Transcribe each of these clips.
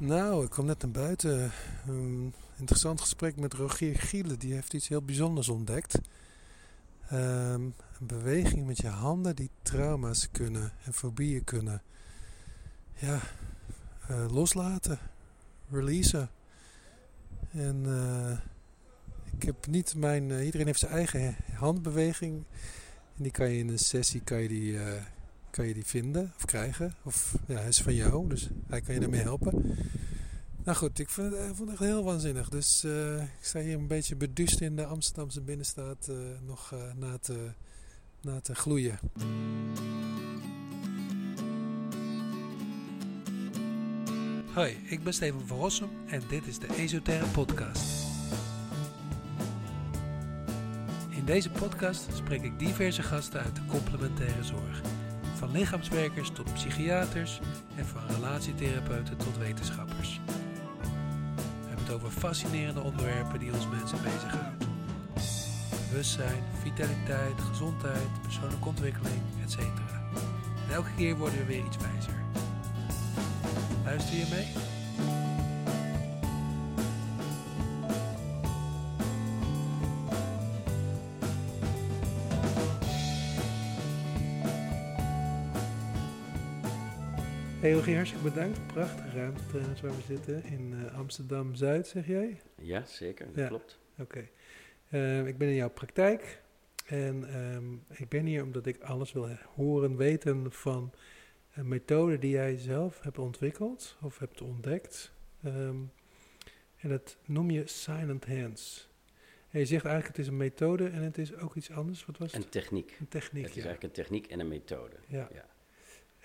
Nou, ik kwam net naar buiten. Een interessant gesprek met Rogier Gielen. Die heeft iets heel bijzonders ontdekt. Ehm, een beweging met je handen die trauma's kunnen en fobieën kunnen ja, eh, loslaten, releasen. En eh, ik heb niet mijn. eh, iedereen heeft zijn eigen handbeweging. En die kan je in een sessie kan je die, kan je die vinden of krijgen. Of ja, hij is van jou, dus hij kan je daarmee helpen. Nou goed, ik vond, ik vond het echt heel waanzinnig. Dus eh, ik sta hier een beetje beduust in de Amsterdamse binnenstad eh, nog eh, na, te, na te gloeien. Hoi, ik ben Steven van Rossum en dit is de Esoterre Podcast. In deze podcast spreek ik diverse gasten uit de complementaire zorg. Van lichaamswerkers tot psychiaters en van relatietherapeuten tot wetenschappers. We hebben het over fascinerende onderwerpen die ons mensen bezighouden. Bewustzijn, vitaliteit, gezondheid, persoonlijke ontwikkeling, etc. Elke keer worden we weer iets wijzer. Luister je mee? Hey Rogier, hartstikke bedankt. Prachtige ruimte waar we zitten in eh, Amsterdam-Zuid, zeg jij? Ja, zeker. Dat Ja. klopt. Oké. Eh, ik ben in jouw praktijk en ehm, ik ben hier omdat ik alles wil horen, weten van een methode die jij zelf hebt ontwikkeld of hebt ontdekt. Ehm, en dat noem je Silent Hands. En je zegt eigenlijk het is een methode en het is ook iets anders. Wat was het? En techniek. Een techniek, het is eigenlijk een techniek en een methode. ja. ja.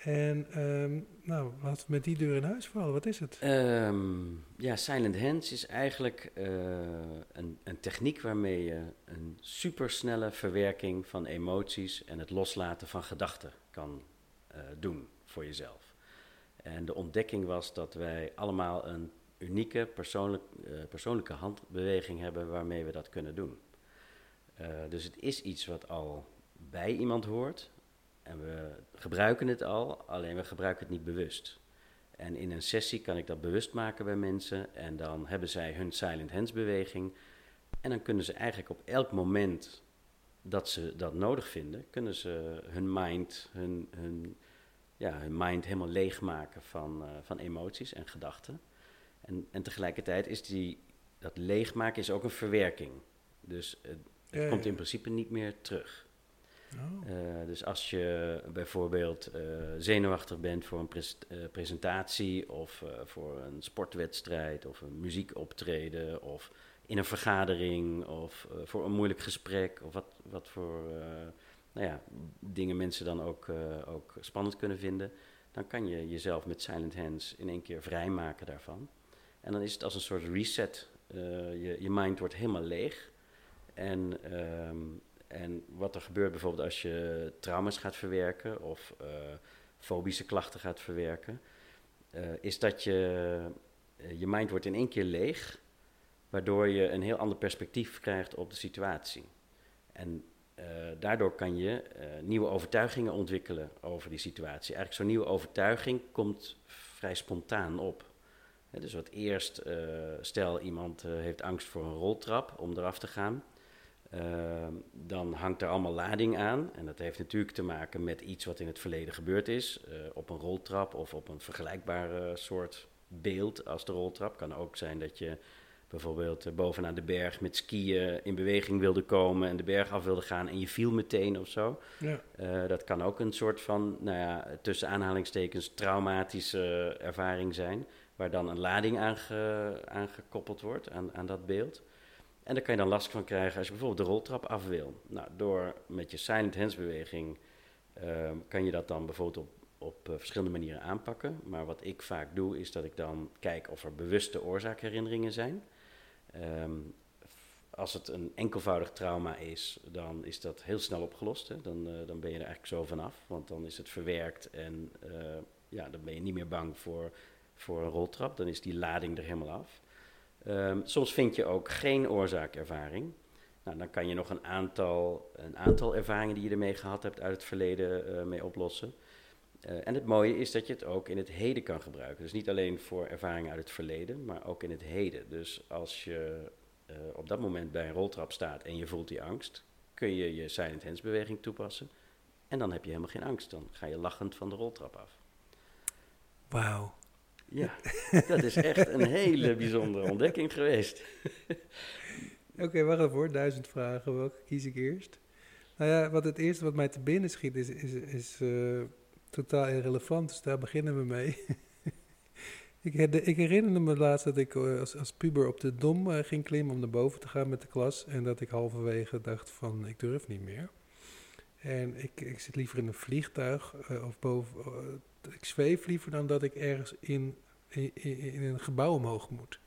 En ehm, nou, we met die deur in huis vallen. Wat is het? Ehm, ja, Silent Hands is eigenlijk eh, een, een techniek waarmee je een supersnelle verwerking van emoties en het loslaten van gedachten kan eh, doen voor jezelf. En de ontdekking was dat wij allemaal een unieke persoonlijk, eh, persoonlijke handbeweging hebben waarmee we dat kunnen doen. Dus het is iets wat al bij iemand hoort en we gebruiken het al, alleen we gebruiken het niet bewust. En in een sessie kan ik dat bewust maken bij mensen en dan hebben zij hun silent hands beweging. En dan kunnen ze eigenlijk op elk moment dat ze dat nodig vinden, kunnen ze hun mind, hun, hun, ja, hun mind helemaal leegmaken van, eh, van emoties en gedachten. En, en tegelijkertijd is die, dat leegmaken is ook een verwerking. Dus het, het Ja, komt in principe niet meer terug. Oh. Eh, dus als je bijvoorbeeld eh, zenuwachtig bent voor een eh, presentatie of voor een sportwedstrijd of een muziekoptreden of in een vergadering of voor een moeilijk gesprek of wat, wat voor nou ja, dingen mensen dan ook, ook spannend kunnen vinden, dan kan je jezelf met silent hands in één keer vrijmaken daarvan. En dan is het als een soort reset. Je, je mind wordt helemaal leeg. En, ehm, en wat er gebeurt bijvoorbeeld als je trauma's gaat verwerken of eh, fobische klachten gaat verwerken, eh, is dat je, eh, je mind wordt in één keer leeg, waardoor je een heel ander perspectief krijgt op de situatie. En daardoor kan je nieuwe overtuigingen ontwikkelen over die situatie. Eigenlijk zo'n nieuwe overtuiging komt vrij spontaan op. Dus wat eerst, stel iemand heeft angst voor een roltrap om eraf te gaan. Uh, dan hangt er allemaal lading aan. En dat heeft natuurlijk te maken met iets wat in het verleden gebeurd is. Uh, op een roltrap of op een vergelijkbare soort beeld als de roltrap. Kan ook zijn dat je bijvoorbeeld uh, bovenaan de berg met skiën in beweging wilde komen en de berg af wilde gaan en je viel meteen of zo. Ja. Uh, dat kan ook een soort van, nou ja, tussen aanhalingstekens traumatische ervaring zijn, waar dan een lading aange, aangekoppeld wordt aan, aan dat beeld. En daar kan je dan last van krijgen als je bijvoorbeeld de roltrap af wil. Nou, door met je silent hands beweging uh, kan je dat dan bijvoorbeeld op, op uh, verschillende manieren aanpakken. Maar wat ik vaak doe, is dat ik dan kijk of er bewuste oorzaakherinneringen zijn. Um, als het een enkelvoudig trauma is, dan is dat heel snel opgelost. Hè? Dan, uh, dan ben je er eigenlijk zo vanaf, want dan is het verwerkt en uh, ja, dan ben je niet meer bang voor, voor een roltrap. Dan is die lading er helemaal af. Um, soms vind je ook geen oorzaakervaring. Nou, dan kan je nog een aantal, een aantal ervaringen die je ermee gehad hebt uit het verleden uh, mee oplossen. Eh, en het mooie is dat je het ook in het heden kan gebruiken. Dus niet alleen voor ervaringen uit het verleden, maar ook in het heden. Dus als je uh, op dat moment bij een roltrap staat en je voelt die angst, kun je je silent hands beweging toepassen. En dan heb je helemaal geen angst. Dan ga je lachend van de roltrap af. Wauw. Ja, dat is echt een hele bijzondere ontdekking geweest. Oké, wacht even hoor. Duizend vragen. Welke kies ik eerst? Nou ja, wat het eerste wat mij te binnen schiet is, is, is uh, totaal irrelevant. Dus daar beginnen we mee. ik, ik herinnerde me laatst dat ik uh, als, als puber op de dom uh, ging klimmen om naar boven te gaan met de klas. En dat ik halverwege dacht van, ik durf niet meer. En ik, ik zit liever in een vliegtuig of boven... ik zweef liever dan dat ik ergens in, in, een gebouw omhoog moet.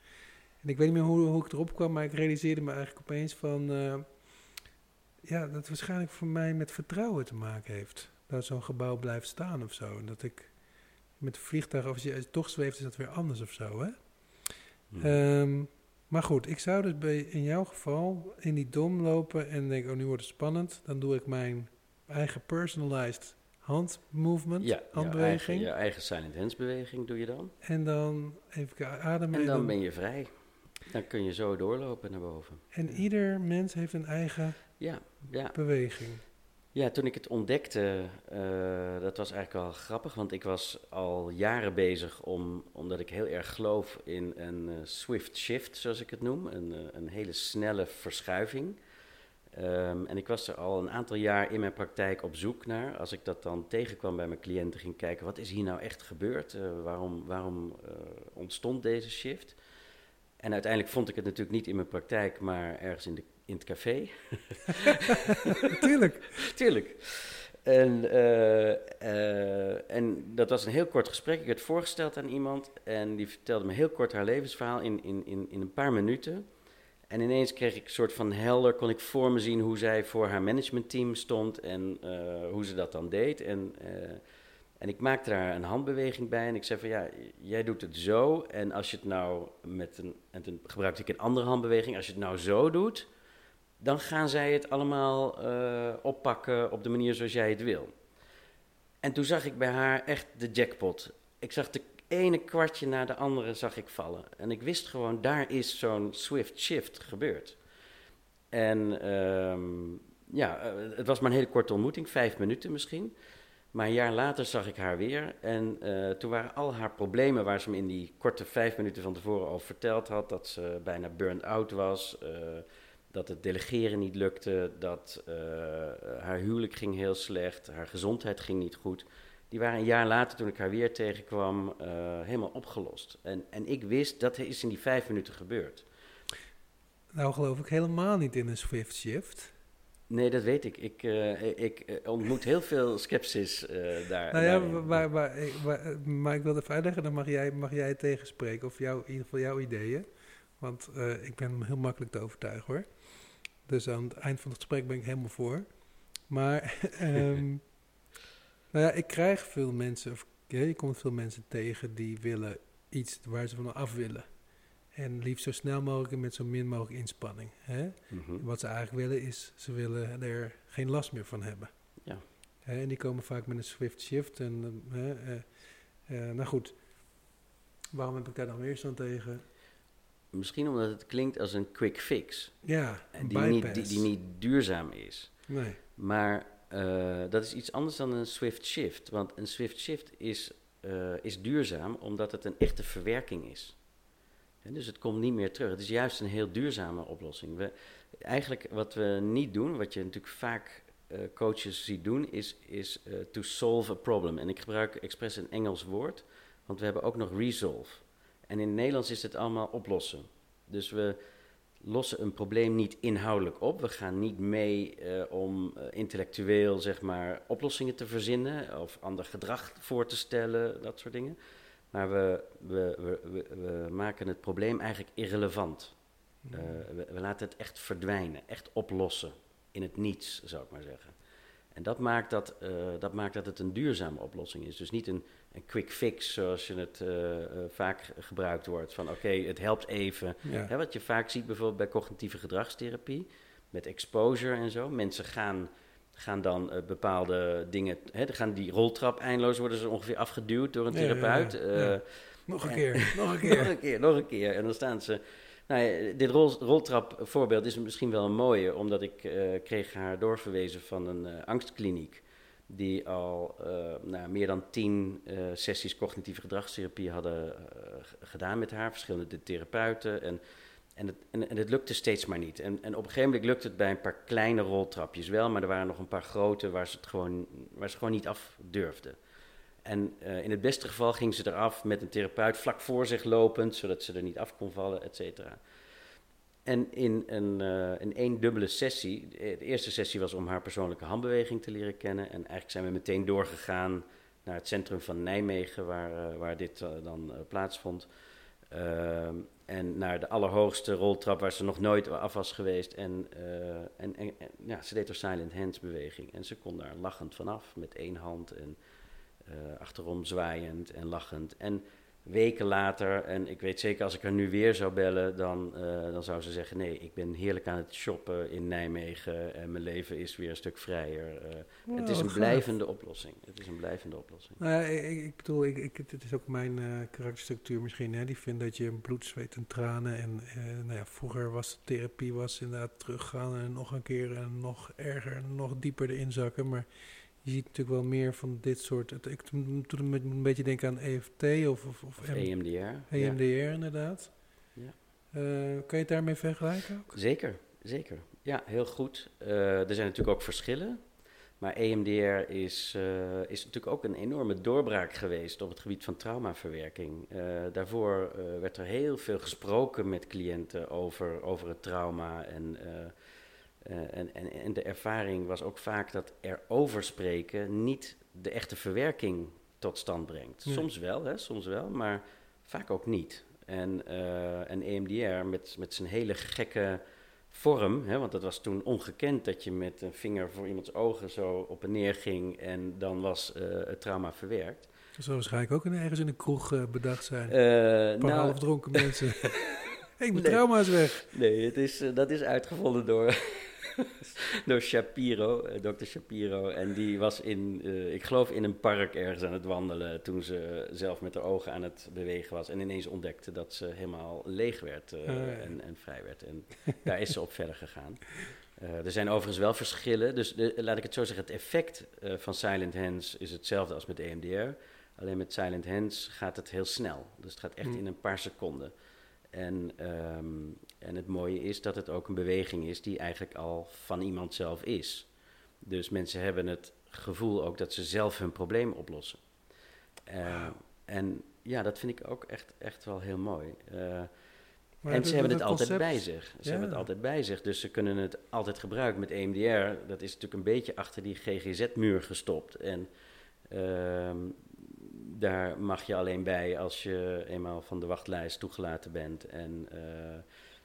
En ik weet niet meer hoe, hoe ik erop kwam, maar ik realiseerde me eigenlijk opeens van ja, dat waarschijnlijk voor mij met vertrouwen te maken heeft. Dat zo'n gebouw blijft staan of zo. En dat ik met een vliegtuig, als je toch zweeft, is dat weer anders of zo, hè? Hmm. Ehm, maar goed, ik zou dus bij, in jouw geval in die dom lopen en denk, oh, nu wordt het spannend. Dan doe ik mijn eigen personalized handmovement, ja, handbeweging. Je eigen, je eigen silent hands beweging doe je dan. En dan even ademen. En dan ben je vrij. Dan kun je zo doorlopen naar boven. En ieder mens heeft een eigen ja, ja. beweging. Ja, toen ik het ontdekte, uh, dat was eigenlijk wel grappig, want ik was al jaren bezig om, omdat ik heel erg geloof in een uh, swift shift, zoals ik het noem, een, uh, een hele snelle verschuiving. Um, en ik was er al een aantal jaar in mijn praktijk op zoek naar. Als ik dat dan tegenkwam bij mijn cliënten, ging kijken, wat is hier nou echt gebeurd? waarom waarom ontstond deze shift? En uiteindelijk vond ik het natuurlijk niet in mijn praktijk, maar ergens in, de, in het café. Tuurlijk. Tuurlijk. En, uh, en dat was een heel kort gesprek. Ik werd voorgesteld aan iemand en die vertelde me heel kort haar levensverhaal in, in, in, in een paar minuten. En ineens kreeg ik een soort van helder, kon ik voor me zien hoe zij voor haar managementteam stond en uh, hoe ze dat dan deed. En en ik maakte daar een handbeweging bij en ik zei van ja, jij doet het zo. En als je het nou met een, en toen gebruikte ik een andere handbeweging, als je het nou zo doet, dan gaan zij het allemaal uh, oppakken op de manier zoals jij het wil. En toen zag ik bij haar echt de jackpot. Ik zag de ene kwartje na de andere zag ik vallen. En ik wist gewoon, daar is zo'n swift shift gebeurd. En um, ja, eh, het was maar een hele korte ontmoeting, vijf minuten misschien. Maar een jaar later zag ik haar weer en uh, toen waren al haar problemen waar ze me in die korte vijf minuten van tevoren al verteld had, dat ze bijna burnt out was, uh, dat het delegeren niet lukte, dat haar huwelijk ging heel slecht, haar gezondheid ging niet goed. Die waren een jaar later, toen ik haar weer tegenkwam, helemaal opgelost. En, en ik wist, dat is in die vijf minuten gebeurd. Nou geloof ik helemaal niet in een Swift shift. Nee, dat weet ik. Ik, uh, ik uh, ontmoet heel veel sceptisch uh, daar. Nou ja, maar, maar, maar, maar, ik wil even uitleggen, dan mag jij, mag jij tegenspreken, of jou, in ieder geval jouw ideeën. Want ik ben heel makkelijk te overtuigen hoor. Dus aan het eind van het gesprek ben ik helemaal voor. Maar, um, nou ja, ik krijg veel mensen, of je komt veel mensen tegen die willen iets waar ze van af willen. En liefst zo snel mogelijk en met zo min mogelijk inspanning. Hè? Mhm. Wat ze eigenlijk willen is, ze willen er geen last meer van hebben. Ja. Hè? En die komen vaak met een swift shift. En, uh, uh, nou goed, waarom heb ik daar dan weerstand tegen? Misschien omdat het klinkt als een quick fix. Ja, die, niet, die, die, niet duurzaam is. Nee. Maar uh, dat is iets anders dan een swift shift. Want een swift shift is, is duurzaam omdat het een echte verwerking is dus het komt niet meer terug. Het is juist een heel duurzame oplossing. We, eigenlijk wat we niet doen, wat je natuurlijk vaak uh, coaches ziet doen, is, is to solve a problem. En ik gebruik expres een Engels woord, want we hebben ook nog resolve. En in het Nederlands is het allemaal oplossen. Dus we lossen een probleem niet inhoudelijk op. We gaan niet mee uh, om intellectueel zeg maar, oplossingen te verzinnen of ander gedrag voor te stellen, dat soort dingen. Maar we, we, we, we maken het probleem eigenlijk irrelevant. Uh, we, laten het echt verdwijnen, echt oplossen. In het niets, zou ik maar zeggen. En dat maakt dat, uh, dat, maakt dat het een duurzame oplossing is. Dus niet een, een quick fix, zoals je het uh, vaak gebruikt wordt. Van oké, okay, het helpt even. Ja. wat je vaak ziet bijvoorbeeld bij cognitieve gedragstherapie, met exposure en zo. Mensen gaan gaan dan eh, bepaalde dingen, hè, gaan die roltrap eindeloos worden ze ongeveer afgeduwd door een Ja, ja, ja, therapeut. Eh, Nog een en- keer, nog een nog keer. een keer, nog een keer. En dan staan ze. Nou dit rol, roltrap voorbeeld is misschien wel een mooie, omdat ik eh, kreeg haar doorverwezen van een eh, angstkliniek. Die al eh, nou, meer dan tien sessies cognitieve gedragstherapie hadden gedaan met haar, verschillende therapeuten. En, en, het, en, het lukte steeds maar niet. En, en op een gegeven moment lukte het bij een paar kleine roltrapjes wel, maar er waren nog een paar grote waar ze het gewoon, waar ze gewoon niet af durfde. En eh, in het beste geval ging ze eraf met een therapeut vlak voor zich lopend, zodat ze er niet af kon vallen, et cetera. En in een, eh, in één dubbele sessie, de eerste sessie was om haar persoonlijke handbeweging te leren kennen. En eigenlijk zijn we meteen doorgegaan naar het centrum van Nijmegen, waar, eh, waar dit eh, dan eh, plaatsvond. Ehm, en naar de allerhoogste roltrap waar ze nog nooit af was geweest. En, eh, en, en, en, ja, ze deed haar silent hands beweging. En ze kon daar lachend vanaf met één hand en eh, achterom zwaaiend en lachend. En weken later, en ik weet zeker als ik haar nu weer zou bellen, dan, eh, dan zou ze zeggen: Nee, ik ben heerlijk aan het shoppen in Nijmegen en mijn leven is weer een stuk vrijer. Eh, het is een blijvende oplossing. Het is een blijvende oplossing. Nou ik, ik bedoel, ik, ik, het is ook mijn eh, karakterstructuur misschien. Hè? Die vindt dat je bloed, zweet en tranen. En eh, nou ja, vroeger was de therapie was inderdaad teruggaan en nog een keer en nog erger en nog dieper erin zakken. Maar je ziet natuurlijk wel meer van dit soort. Het, ik moet een beetje denken aan EFT of, of, of Of M- EMDR. ja. EMDR inderdaad. Ja. Eh, kan je het daarmee vergelijken? ook? Zeker, zeker. Ja, heel goed. Eh, er zijn natuurlijk ook verschillen. Maar EMDR is, eh, is natuurlijk ook een enorme doorbraak geweest op het gebied van traumaverwerking. Daarvoor werd er heel veel gesproken met cliënten over, over het trauma. En, eh, eh, en, en, en de ervaring was ook vaak dat er over spreken niet de echte verwerking tot stand brengt. Soms wel, hè, soms wel, maar vaak ook niet. En, eh en EMDR met, met zijn hele gekke vorm, hè, want dat was toen ongekend dat je met een vinger voor iemands ogen zo op en neer ging en dan was eh, het trauma verwerkt. Dat zou waarschijnlijk ook in- ergens in een kroeg eh, bedacht zijn. Eh, Een paar nou, halfdronken mensen. hey, mijn Nee. trauma is weg. Nee, het is, eh, dat is uitgevonden door, door Shapiro, eh, dokter Shapiro. En die was in, eh, ik geloof in een park ergens aan het wandelen toen ze zelf met haar ogen aan het bewegen was. En ineens ontdekte dat ze helemaal leeg werd eh, ja. en, en vrij werd. En daar is ze op verder gegaan. Er zijn overigens wel verschillen. Dus de- laat ik het zo zeggen, het effect van Silent Hands is hetzelfde als met EMDR. Alleen met Silent Hands gaat het heel snel. Dus het gaat echt Hmm. in een paar seconden. En, ehm, en het mooie is dat het ook een beweging is die eigenlijk al van iemand zelf is. Dus mensen hebben het gevoel ook dat ze zelf hun probleem oplossen. Eh, Wauw. En ja, dat vind ik ook echt, echt wel heel mooi. Eh, Maar en ze hebben het altijd bij zich. Ze Ja. hebben het altijd bij zich, dus ze kunnen het altijd gebruiken. Met EMDR, dat is natuurlijk een beetje achter die GGZ-muur gestopt. En ehm, daar mag je alleen bij als je eenmaal van de wachtlijst toegelaten bent. En, eh,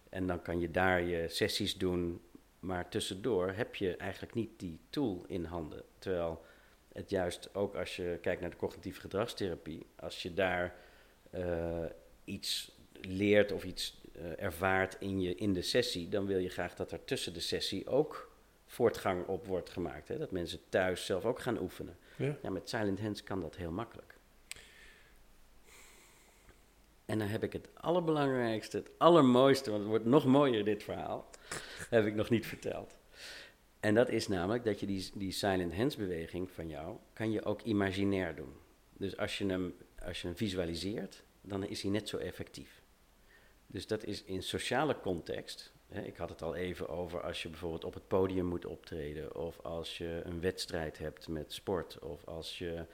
en dan kan je daar je sessies doen. Maar tussendoor heb je eigenlijk niet die tool in handen. Terwijl het juist ook als je kijkt naar de cognitieve gedragstherapie, als je daar eh, iets leert of iets eh, ervaart in, je, in de sessie, dan wil je graag dat er tussen de sessie ook voortgang op wordt gemaakt. Hè? Dat mensen thuis zelf ook gaan oefenen. Ja. Ja, met Silent Hands kan dat heel makkelijk. En dan heb ik het allerbelangrijkste, het allermooiste, want het wordt nog mooier dit verhaal, heb ik nog niet verteld. En dat is namelijk dat je die, die Silent Hands beweging van jou, kan je ook imaginair doen. Dus als je hem, als je hem visualiseert, dan is hij net zo effectief. Dus dat is in sociale context. Hè, ik had het al even over als je bijvoorbeeld op het podium moet optreden, of als je een wedstrijd hebt met sport, of als je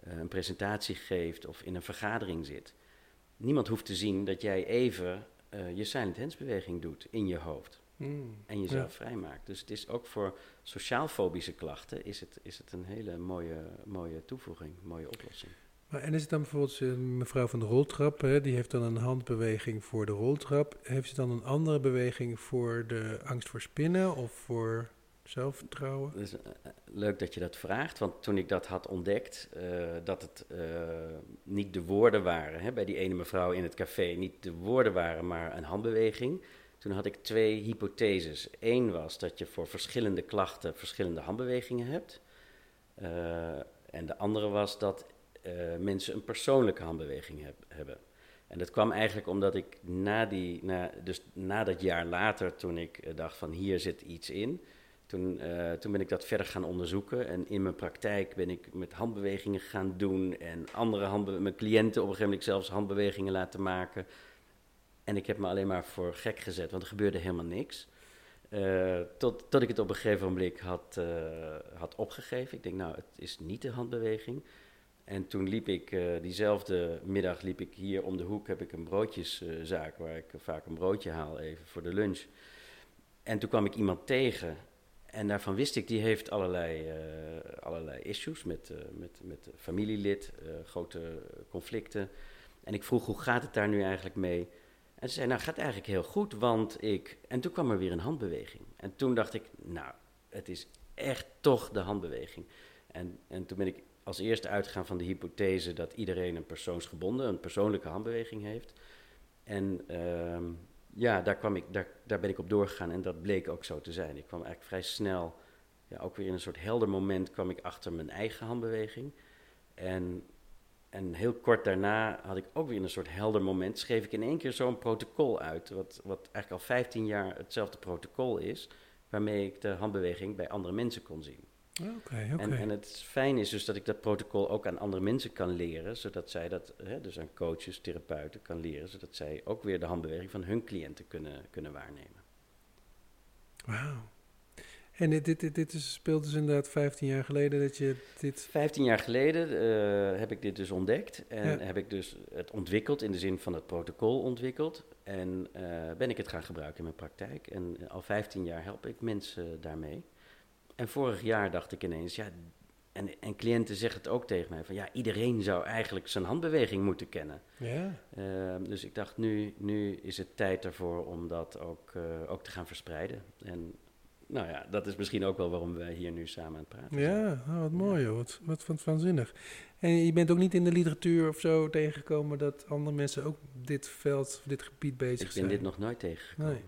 eh, een presentatie geeft of in een vergadering zit. Niemand hoeft te zien dat jij even eh, je silent hands beweging doet in je hoofd Mm. en jezelf vrijmaakt. Dus het is ook voor sociaal-fobische klachten is het, is het een hele mooie, mooie toevoeging, mooie oplossing. Maar en is het dan bijvoorbeeld eh, mevrouw van de roltrap, hè, die heeft dan een handbeweging voor de roltrap. Heeft ze dan een andere beweging voor de angst voor spinnen of voor zelfvertrouwen? Dus, eh, leuk dat je dat vraagt, want toen ik dat had ontdekt, eh, dat het eh, niet de woorden waren, hè, bij die ene mevrouw in het café, niet de woorden waren, maar een handbeweging, Toen had ik twee hypotheses. Eén was dat je voor verschillende klachten verschillende handbewegingen hebt. En de andere was dat mensen een persoonlijke handbeweging heb, hebben. En dat kwam eigenlijk omdat ik na, die, na, dus na dat jaar later, toen ik dacht van hier zit iets in, toen, uh, toen ben ik dat verder gaan onderzoeken. En in mijn praktijk ben ik met handbewegingen gaan doen en andere handbe mijn cliënten op een gegeven moment zelfs handbewegingen laten maken. En ik heb me alleen maar voor gek gezet, want er gebeurde helemaal niks. Uh, tot, tot ik het op een gegeven moment had, uh, had opgegeven. Ik denk, nou, het is niet de handbeweging. En toen liep ik, diezelfde middag liep ik hier om de hoek, heb ik een broodjeszaak waar ik vaak een broodje haal even voor de lunch. En toen kwam ik iemand tegen en daarvan wist ik, die heeft allerlei, allerlei issues met, met, met familielid, grote conflicten. En ik vroeg, hoe gaat het daar nu eigenlijk mee? En ze zei, nou gaat eigenlijk heel goed, want ik... En toen kwam er weer een handbeweging. En toen dacht ik, nou, het is echt toch de handbeweging. En, en toen ben ik als eerste uitgegaan van de hypothese dat iedereen een persoonsgebonden, een persoonlijke handbeweging heeft. En uh, ja, daar, kwam ik, daar, daar ben ik op doorgegaan en dat bleek ook zo te zijn. Ik kwam eigenlijk vrij snel, ja, ook weer in een soort helder moment, kwam ik achter mijn eigen handbeweging. En en heel kort daarna had ik ook weer een soort helder moment. Schreef ik in één keer zo'n protocol uit. Wat, wat eigenlijk al 15 jaar hetzelfde protocol is. Waarmee ik de handbeweging bij andere mensen kon zien. Okay, okay. En, en het fijn is dus dat ik dat protocol ook aan andere mensen kan leren. Zodat zij dat, hè, dus aan coaches, therapeuten kan leren. Zodat zij ook weer de handbeweging van hun cliënten kunnen, kunnen waarnemen. Wauw. En dit, dit, dit is, speelt dus inderdaad 15 jaar geleden dat je dit... 15 jaar geleden uh, heb ik dit dus ontdekt en ja. heb ik dus het ontwikkeld in de zin van het protocol ontwikkeld. En uh, ben ik het gaan gebruiken in mijn praktijk. En al 15 jaar help ik mensen daarmee. En vorig jaar dacht ik ineens, ja, en, en cliënten zeggen het ook tegen mij, van ja, iedereen zou eigenlijk zijn handbeweging moeten kennen. Ja. Uh, dus ik dacht, nu, nu is het tijd ervoor om dat ook, ook te gaan verspreiden. En nou ja, dat is misschien ook wel waarom we hier nu samen aan het praten zijn. Ja, oh, wat mooi joh, wat, wat, wat waanzinnig. En je bent ook niet in de literatuur of zo tegengekomen dat andere mensen ook dit veld, dit gebied bezig zijn? Ik ben dit nog nooit tegengekomen. Nee.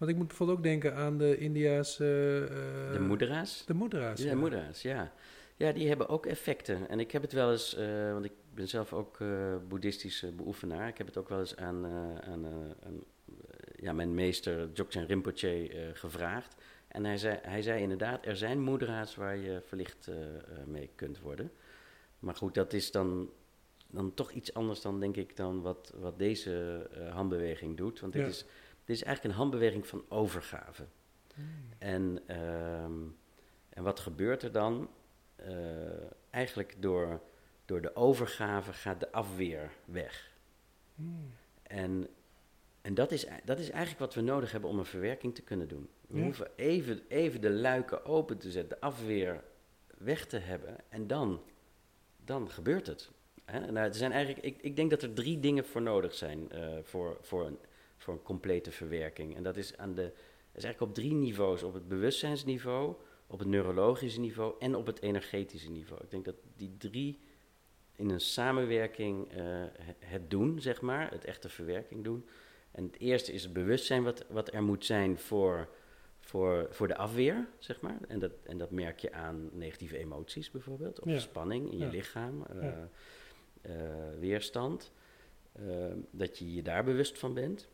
Want ik moet bijvoorbeeld ook denken aan de India's... Uh, de moedera's? De moedera's, ja. De moedera's, ja. Ja, die hebben ook effecten. En ik heb het wel eens, uh, want ik ben zelf ook uh, boeddhistische beoefenaar. Ik heb het ook wel eens aan, aan, aan ja, mijn meester Dzogchen Rinpoche gevraagd. En hij zei, hij zei inderdaad, er zijn moedera's waar je verlicht mee kunt worden. Maar goed, dat is dan, dan toch iets anders dan, denk ik, dan wat, wat deze handbeweging doet. Want dit, ja. is, dit is eigenlijk een handbeweging van overgave. Hmm. En, um, en wat gebeurt er dan? Uh, eigenlijk door, door de overgave gaat de afweer weg. Hmm. En en dat is, dat is eigenlijk wat we nodig hebben om een verwerking te kunnen doen. We ja. hoeven even, even de luiken open te zetten, de afweer weg te hebben en dan, dan gebeurt het. Hè? Nou, er zijn eigenlijk, ik, ik denk dat er drie dingen voor nodig zijn uh, voor, voor, een, voor een complete verwerking. En dat is, aan de, is eigenlijk op drie niveaus: op het bewustzijnsniveau, op het neurologische niveau en op het energetische niveau. Ik denk dat die drie in een samenwerking uh, het doen, zeg maar, het echte verwerking doen en het eerste is het bewustzijn wat, wat er moet zijn voor, voor, voor de afweer, zeg maar. En dat, en dat merk je aan negatieve emoties bijvoorbeeld, of ja. spanning in je lichaam, uh, ja. uh, weerstand. Dat je je daar bewust van bent.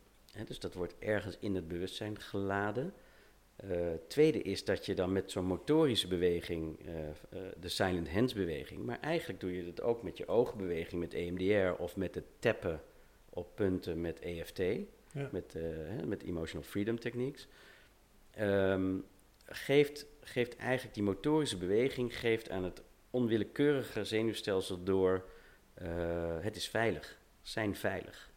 Dus dat wordt ergens in het bewustzijn geladen. tweede is dat je dan met zo'n motorische beweging, de silent hands beweging, maar eigenlijk doe je het ook met je oogbeweging, met EMDR of met het tappen op punten met EFT, ja. met, uh, hè, met Emotional Freedom Techniques. Um, geeft, geeft eigenlijk die motorische beweging geeft aan het onwillekeurige zenuwstelsel door uh, het is veilig, zijn veilig.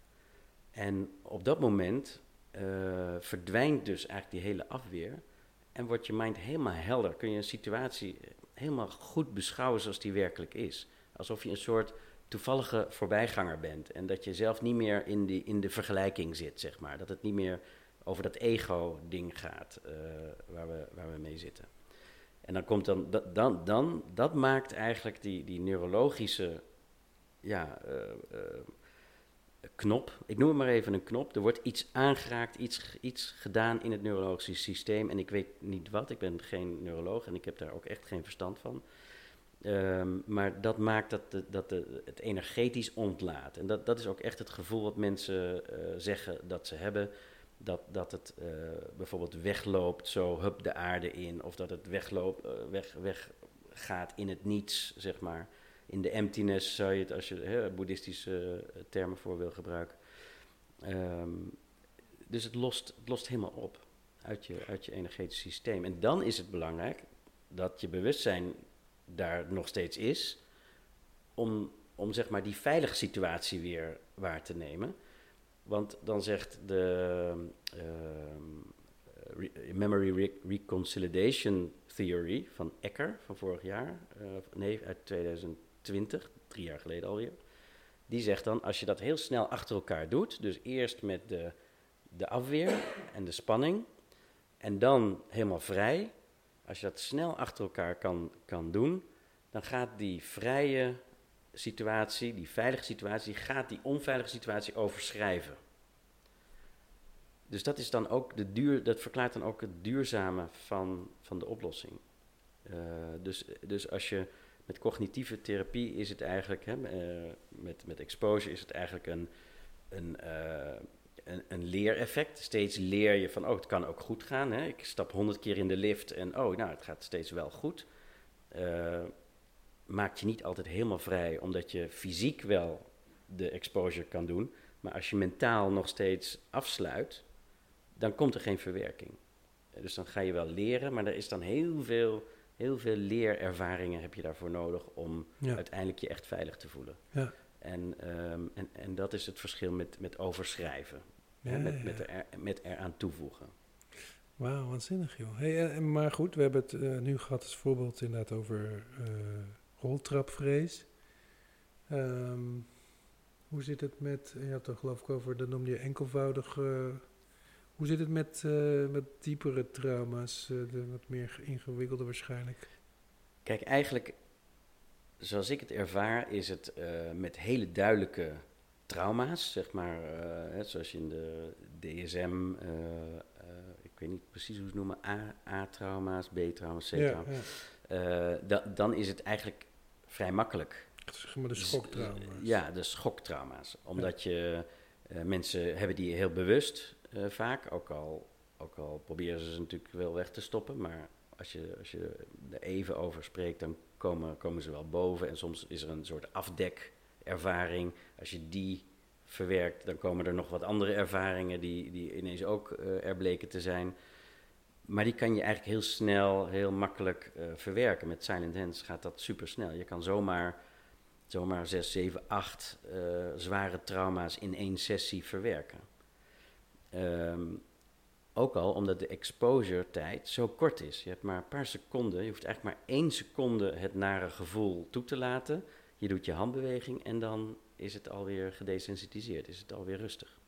En op dat moment uh, verdwijnt dus eigenlijk die hele afweer en wordt je mind helemaal helder. Kun je een situatie helemaal goed beschouwen zoals die werkelijk is. Alsof je een soort toevallige voorbijganger bent. En dat je zelf niet meer in, die, in de vergelijking zit, zeg maar. Dat het niet meer over dat ego-ding gaat uh, waar, we, waar we mee zitten. En dan komt dan, dat, dan, dan, dat maakt eigenlijk die, die neurologische ja, knop. Ik noem het maar even een knop. Er wordt iets aangeraakt, iets, iets gedaan in het neurologische systeem. En ik weet niet wat. Ik ben geen neuroloog en ik heb daar ook echt geen verstand van. Ehm, maar dat maakt dat, dat de, het energetisch ontlaat. En dat, dat is ook echt het gevoel wat mensen uh, zeggen dat ze hebben. Dat, dat het uh, bijvoorbeeld wegloopt, zo hup de aarde in. Of dat het wegloopt, uh, weg, weggaat in het niets, zeg maar. In de emptiness zou je het, als je boeddhistische termen voor wil gebruiken. Um, dus het lost, het lost helemaal op uit je, uit je energetisch systeem. En dan is het belangrijk dat je bewustzijn daar nog steeds is, om, om zeg maar die veilige situatie weer waar te nemen. Want dan zegt de re Memory Re Reconciliation Theory van Ecker van vorig jaar, uh, nee, uit 2020, drie jaar geleden alweer. Die zegt dan, als je dat heel snel achter elkaar doet, dus eerst met de, de afweer en de spanning, en dan helemaal vrij, als je dat snel achter elkaar kan, kan doen, dan gaat die vrije situatie, die veilige situatie, gaat die onveilige situatie overschrijven. Dus dat is dan ook de duur, dat verklaart dan ook het duurzame van, van de oplossing. Uh, dus, dus als je met cognitieve therapie is het eigenlijk, hè, uh, met, met exposure is het eigenlijk een, een, uh, een, een, leereffect. Steeds leer je van, oh, het kan ook goed gaan. Hè. Ik stap honderd keer in de lift en, oh, nou, het gaat steeds wel goed. Uh, maakt je niet altijd helemaal vrij, omdat je fysiek wel de exposure kan doen. Maar als je mentaal nog steeds afsluit, dan komt er geen verwerking. Dus dan ga je wel leren, maar er is dan heel veel, heel veel leerervaringen heb je daarvoor nodig om ja. uiteindelijk je echt veilig te voelen. Ja. En, um, en, en dat is het verschil met, met overschrijven. Ja, met, met, er, met eraan toevoegen. Wauw, waanzinnig joh. Hey, maar goed, we hebben het uh, nu gehad als voorbeeld inderdaad over uh, roltrapvrees. Um, hoe zit het met, je had het geloof ik over, dat noemde je enkelvoudig. Hoe zit het met, met diepere trauma's, de wat meer ingewikkelde waarschijnlijk? Kijk, eigenlijk, zoals ik het ervaar, is het met hele duidelijke trauma's, zeg maar, hè, zoals je in de DSM ik weet niet precies hoe ze het noemen, A-trauma's, B-trauma's, C-trauma's. Ja, ja. da, dan is het eigenlijk vrij makkelijk. Zeg maar de schoktrauma's. Ja, de schoktrauma's. Omdat ja. je mensen hebben die heel bewust uh, vaak, ook al, ook al proberen ze ze natuurlijk wel weg te stoppen, maar als je, als je er even over spreekt, dan komen, komen ze wel boven. En soms is er een soort afdekervaring. Als je die verwerkt, dan komen er nog wat andere ervaringen die, die ineens ook uh, er bleken te zijn. Maar die kan je eigenlijk heel snel, heel makkelijk uh, verwerken. Met Silent Hands gaat dat super snel. Je kan zomaar, zomaar 6, 7, 8 uh, zware trauma's in één sessie verwerken. Um, ook al omdat de exposure tijd zo kort is. Je hebt maar een paar seconden, je hoeft eigenlijk maar één seconde het nare gevoel toe te laten. Je doet je handbeweging en dan is het alweer gedesensitiseerd, is het alweer rustig.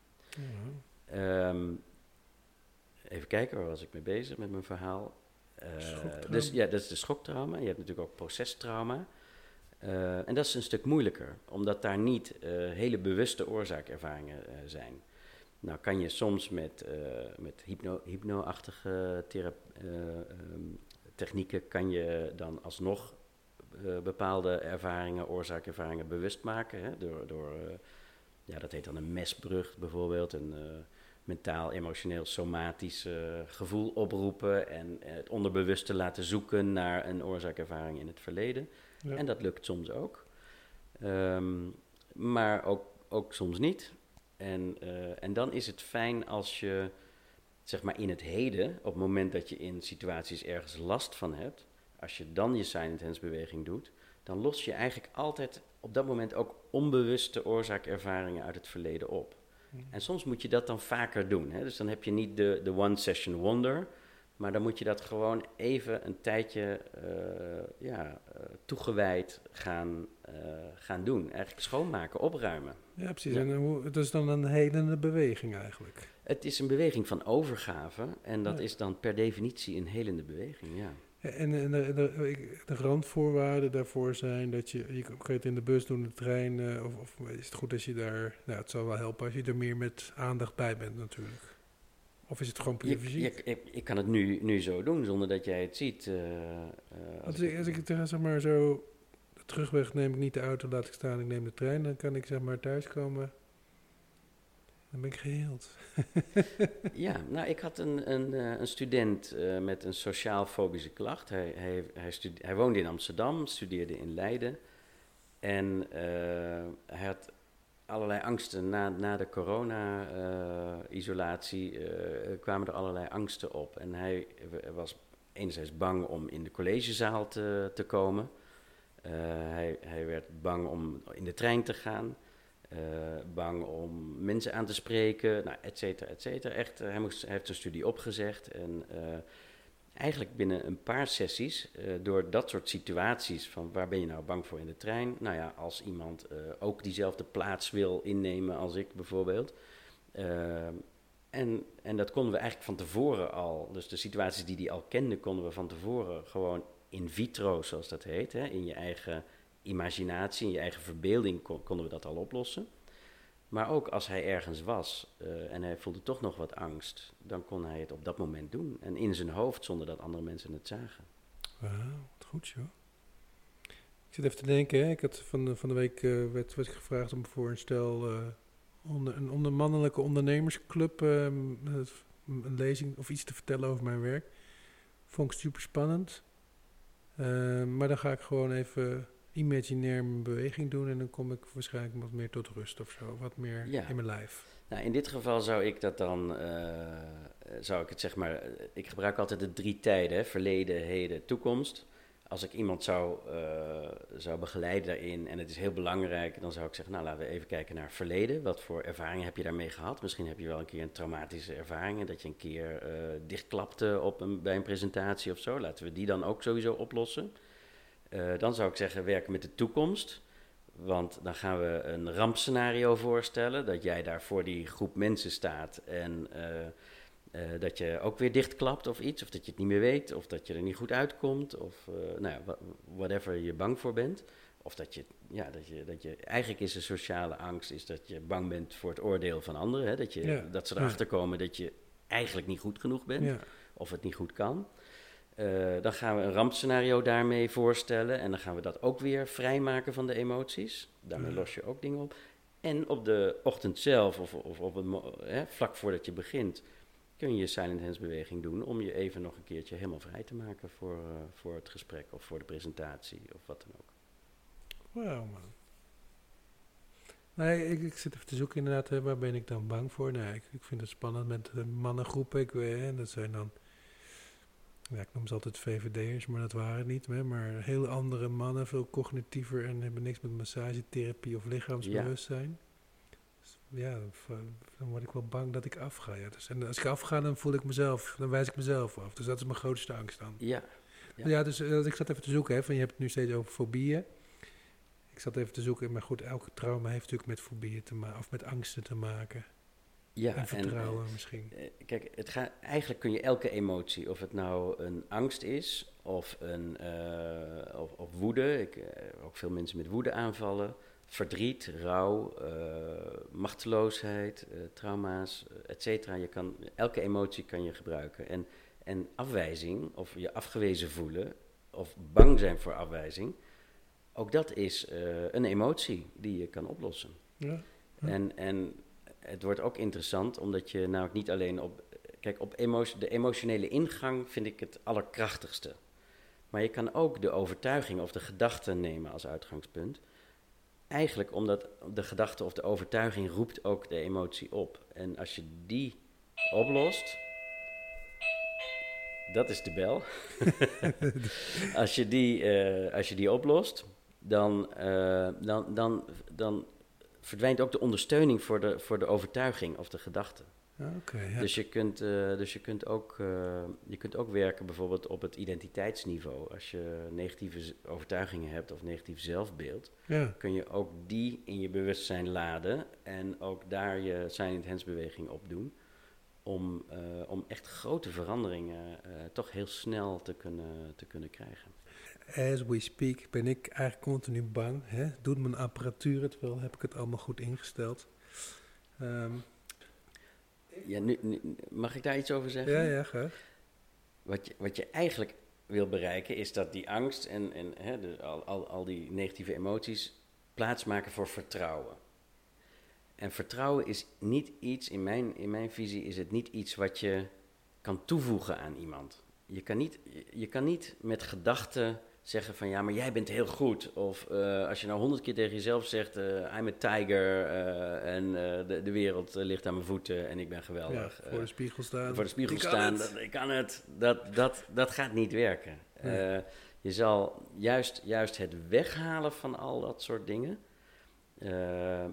Um, even kijken, waar was ik mee bezig met mijn verhaal? Uh, dus ja, dat is de schoktrauma. Je hebt natuurlijk ook procestrauma. Uh, en dat is een stuk moeilijker, omdat daar niet uh, hele bewuste oorzaakervaringen zijn. Nou kan je soms met, met hypno, hypno-achtige um, technieken kan je dan alsnog uh, bepaalde ervaringen, oorzaakervaringen bewust maken. Hè, door, door uh, ja, dat heet dan een mesbrug bijvoorbeeld, een uh, mentaal, emotioneel, somatisch gevoel oproepen en het onderbewuste laten zoeken naar een oorzaakervaring in het verleden. Ja. En dat lukt soms ook. Um, maar ook, ook soms niet. En, en dan is het fijn als je, zeg maar in het heden, op het moment dat je in situaties ergens last van hebt, als je dan je silent hands beweging doet, dan los je eigenlijk altijd op dat moment ook onbewuste oorzaakervaringen uit het verleden op. En soms moet je dat dan vaker doen. Hè? Dus dan heb je niet de, de one session wonder, maar dan moet je dat gewoon even een tijdje uh, ja, uh, toegewijd gaan, uh, gaan doen. Eigenlijk schoonmaken, opruimen. Ja, precies. Ja. En hoe, het is dan een helende beweging eigenlijk. Het is een beweging van overgave en dat ja. is dan per definitie een helende beweging, ja. En, en de, de, de, randvoorwaarden daarvoor zijn dat je, je kan het in de bus doen, de trein, uh, of, of, is het goed als je daar, nou het zal wel helpen als je er meer met aandacht bij bent natuurlijk. Of is het gewoon puur fysiek? Ik, ik, kan het nu, nu zo doen zonder dat jij het ziet. Uh, als, ik, als ik zeg maar zo, terugweg neem ik niet de auto, laat ik staan, ik neem de trein, dan kan ik zeg maar thuiskomen dan ben ik geheeld. ja, nou, ik had een, een, eh, een student uh, met een sociaal-fobische klacht. Hij, hij, hij, hij, woonde in Amsterdam, studeerde in Leiden. En uh, hij had allerlei angsten. Na, na de corona-isolatie kwamen er allerlei angsten op. En hij was enerzijds bang om in de collegezaal te, te komen. Hij, hij werd bang om in de trein te gaan. Uh, bang om mensen aan te spreken, nou, et cetera, et cetera. Echt, uh, hij, heeft zijn studie opgezegd en eigenlijk binnen een paar sessies, door dat soort situaties van waar ben je nou bang voor in de trein? Nou ja, als iemand ook diezelfde plaats wil innemen als ik bijvoorbeeld. en, en dat konden we eigenlijk van tevoren al, dus de situaties die hij al kende, konden we van tevoren gewoon in vitro, zoals dat heet, hè, in je eigen imaginatie, in je eigen verbeelding konden we dat al oplossen. Maar ook als hij ergens was uh, en hij voelde toch nog wat angst, dan kon hij het op dat moment doen. En in zijn hoofd, zonder dat andere mensen het zagen. Wauw, wat goed joh. Ik zit even te denken, hè. ik had van, de, van de week uh, werd, werd gevraagd om voor een stel uh, onder, een onder mannelijke ondernemersclub een lezing of iets te vertellen over mijn werk. Vond ik super spannend. Maar dan ga ik gewoon even imaginair mijn beweging doen en dan kom ik waarschijnlijk wat meer tot rust of zo, wat meer in mijn lijf. Nou, in dit geval zou ik dat dan, uh, zou ik het zeg maar, ik gebruik altijd de drie tijden, verleden, heden, toekomst. Als ik iemand zou, uh, zou begeleiden daarin en het is heel belangrijk, dan zou ik zeggen, nou laten we even kijken naar verleden. Wat voor ervaringen heb je daarmee gehad? Misschien heb je wel een keer een traumatische ervaring, dat je een keer uh, dichtklapte op een, bij een presentatie of zo. Laten we die dan ook sowieso oplossen. Uh, dan zou ik zeggen, werken met de toekomst. Want dan gaan we een rampscenario voorstellen. Dat jij daar voor die groep mensen staat en uh, uh, dat je ook weer dichtklapt of iets. Of dat je het niet meer weet. Of dat je er niet goed uitkomt. Of nou ja, whatever je bang voor bent. Of dat je, ja, dat je, dat je, eigenlijk is de sociale angst is dat je bang bent voor het oordeel van anderen. Hè? Dat, je, ja. dat ze erachter komen dat je eigenlijk niet goed genoeg bent. Ja. Of het niet goed kan. Uh, dan gaan we een rampscenario daarmee voorstellen. En dan gaan we dat ook weer vrijmaken van de emoties. Daarmee los je ook dingen op. En op de ochtend zelf, of, of op het, hè, vlak voordat je begint, kun je silent hands beweging doen om je even nog een keertje helemaal vrij te maken voor, uh, voor het gesprek of voor de presentatie of wat dan ook. Wauw man. Nee, ik, ik, zit even te zoeken inderdaad, hè, waar ben ik dan bang voor? Nee, ik, ik vind het spannend met de mannengroepen. Ik, hè, dat zijn dan ja, ik noem ze altijd VVD'ers, maar dat waren niet. Hè, maar heel andere mannen, veel cognitiever en hebben niks met massagetherapie of lichaamsbewustzijn. Ja, ja dan word ik wel bang dat ik afga. Ja. Dus, en als ik afga, dan voel ik mezelf, dan wijs ik mezelf af. Dus dat is mijn grootste angst dan. Ja. Ja, ja dus uh, ik zat even te zoeken, hè, van je hebt het nu steeds over fobieën. Ik zat even te zoeken, maar goed, elke trauma heeft natuurlijk met fobieën te maken, of met angsten te maken. Ja, en vertrouwen en, misschien. Eh, kijk, het gaat, eigenlijk kun je elke emotie, of het nou een angst is of, een, uh, of, of, woede, ik, ook veel mensen met woede aanvallen, verdriet, rouw, machteloosheid, trauma's, et cetera. Je kan, elke emotie kan je gebruiken. En, en afwijzing, of je afgewezen voelen, of bang zijn voor afwijzing, ook dat is een emotie die je kan oplossen. Ja. ja. En, en het wordt ook interessant omdat je nou niet alleen op. Kijk, op emotie, de emotionele ingang vind ik het allerkrachtigste. Maar je kan ook de overtuiging of de gedachte nemen als uitgangspunt. Eigenlijk omdat de gedachte of de overtuiging roept ook de emotie op. En als je die oplost. Dat is de bel. als, je die, uh, als je die oplost, dan, uh, dan, dan, dan verdwijnt ook de ondersteuning voor de, voor de overtuiging of de gedachte. Okay, ja. Dus, je kunt, uh, dus je kunt, ook, uh, je kunt ook werken bijvoorbeeld op het identiteitsniveau. Als je negatieve overtuigingen hebt of negatief zelfbeeld, ja. kun je ook die in je bewustzijn laden en ook daar je silent hands beweging op doen. om, eh, om echt grote veranderingen eh, toch heel snel te kunnen, te kunnen krijgen. As we speak ben ik eigenlijk continu bang. Hè? Doet mijn apparatuur het wel? Heb ik het allemaal goed ingesteld? Ehm, Ja, nu, nu- mag ik daar iets over zeggen? ja, ja, graag. Wat je, wat je eigenlijk wil bereiken is dat die angst en, en hè, de, al, al, al die negatieve emoties plaatsmaken voor vertrouwen. En vertrouwen is niet iets, in mijn, in mijn visie is het niet iets wat je kan toevoegen aan iemand. Je kan niet, je kan niet met gedachten zeggen van ja, maar jij bent heel goed. Of eh, als je nou honderd keer tegen jezelf zegt, eh, I'm a tiger eh, en de, de wereld ligt aan mijn voeten en ik ben Ja, geweldig. voor de spiegel staan. voor de spiegel Ik staan, dat, ik kan het. Dat, dat, dat gaat niet werken. Nee. Je zal juist, juist het weghalen van al dat soort dingen...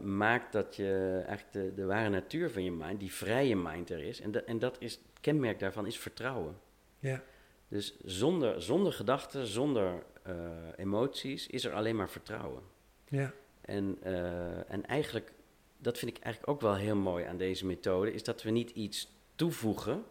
maakt dat je eigenlijk de, de ware natuur van je mind, die vrije mind er is... en, dat en dat is, het kenmerk daarvan is vertrouwen. Ja, Dus zonder, zonder gedachten, zonder eh, emoties, is er alleen maar vertrouwen. ja, En, eh, en eigenlijk, dat vind ik eigenlijk ook wel heel mooi aan deze methode, is dat we niet iets toevoegen,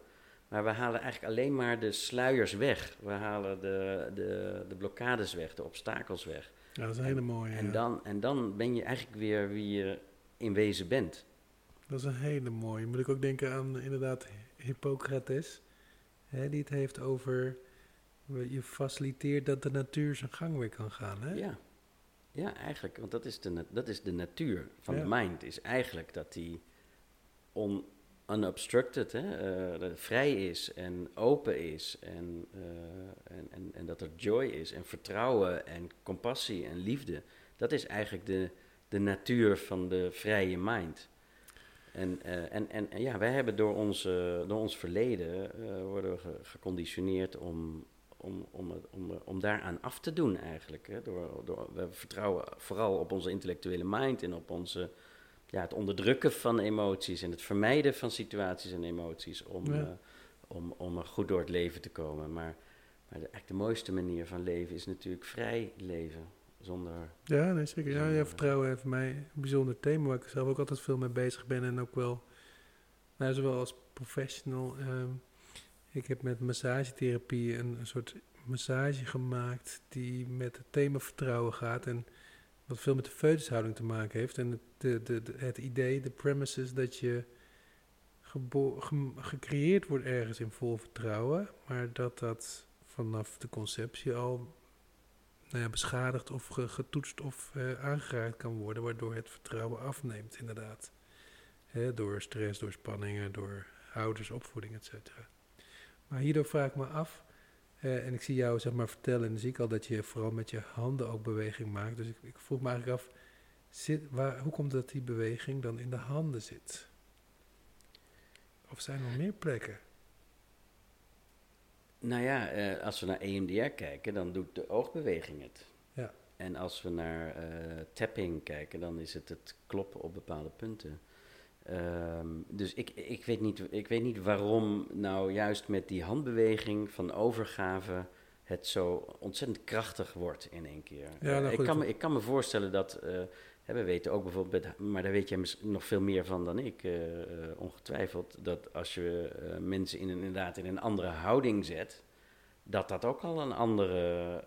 maar we halen eigenlijk alleen maar de sluiers weg. We halen de, de, de blokkades weg, de obstakels weg. ja, dat is een hele mooie. En, ja. dan, en dan ben je eigenlijk weer wie je in wezen bent. Dat is een hele mooie. Moet ik ook denken aan inderdaad Hippocrates. Hè, die het heeft over... Je faciliteert dat de natuur zijn gang weer kan gaan. Hè? Ja. ja, eigenlijk, want dat is de, dat is de natuur van Ja. de mind, is eigenlijk dat die on, unobstructed, hè, eh, vrij is en open is en, eh, en, en, en dat er joy is en vertrouwen en compassie en liefde. Dat is eigenlijk de, de natuur van de vrije mind. En, eh, en, en, en ja, wij hebben door, onze, door ons verleden eh, worden we ge- geconditioneerd om, om, om, om, om daaraan af te doen eigenlijk. Hè? Door, door, we vertrouwen vooral op onze intellectuele mind en op onze, ja, het onderdrukken van emoties en het vermijden van situaties en emoties om, Ja. eh, om, om er goed door het leven te komen. Maar, maar de, eigenlijk de mooiste manier van leven is natuurlijk vrij leven. Zonder, Ja, nee, zeker. Ja, vertrouwen heeft voor mij een bijzonder thema waar ik zelf ook altijd veel mee bezig ben. En ook wel, nou, zowel als professional. ehm, ik heb met massagetherapie een, een soort massage gemaakt die met het thema vertrouwen gaat. En wat veel met de foetushouding te maken heeft. En het, de, de, de- het idee, de premises dat je gebo- gem- gecreëerd wordt ergens in vol vertrouwen. Maar dat dat vanaf de conceptie al nou ja, beschadigd of ge- getoetst of eh, aangeraakt kan worden, waardoor het vertrouwen afneemt, inderdaad. Door stress, door spanningen, door ouders, opvoeding, et cetera. Maar hierdoor vraag ik me af, eh, en ik zie jou zeg maar vertellen, en dan zie ik al dat je vooral met je handen ook beweging maakt. Dus ik, ik vroeg me eigenlijk af, zit, waar, hoe komt dat die beweging dan in de handen zit? Of zijn er nog meer plekken? Nou ja, eh, als we naar EMDR kijken, dan doet de oogbeweging het. Ja. En als we naar eh, tapping kijken, dan is het het kloppen op bepaalde punten. Ehm, dus ik, ik, weet niet, ik weet niet waarom nou juist met die handbeweging van overgave het zo ontzettend krachtig wordt in één keer. Ja, nou Eh, ik, kan me, ik kan me voorstellen dat, we weten ook bijvoorbeeld, maar daar weet jij nog veel meer van dan ik, eh, eh, ongetwijfeld, dat als je eh, mensen in een, inderdaad in een andere houding zet, dat dat ook al een andere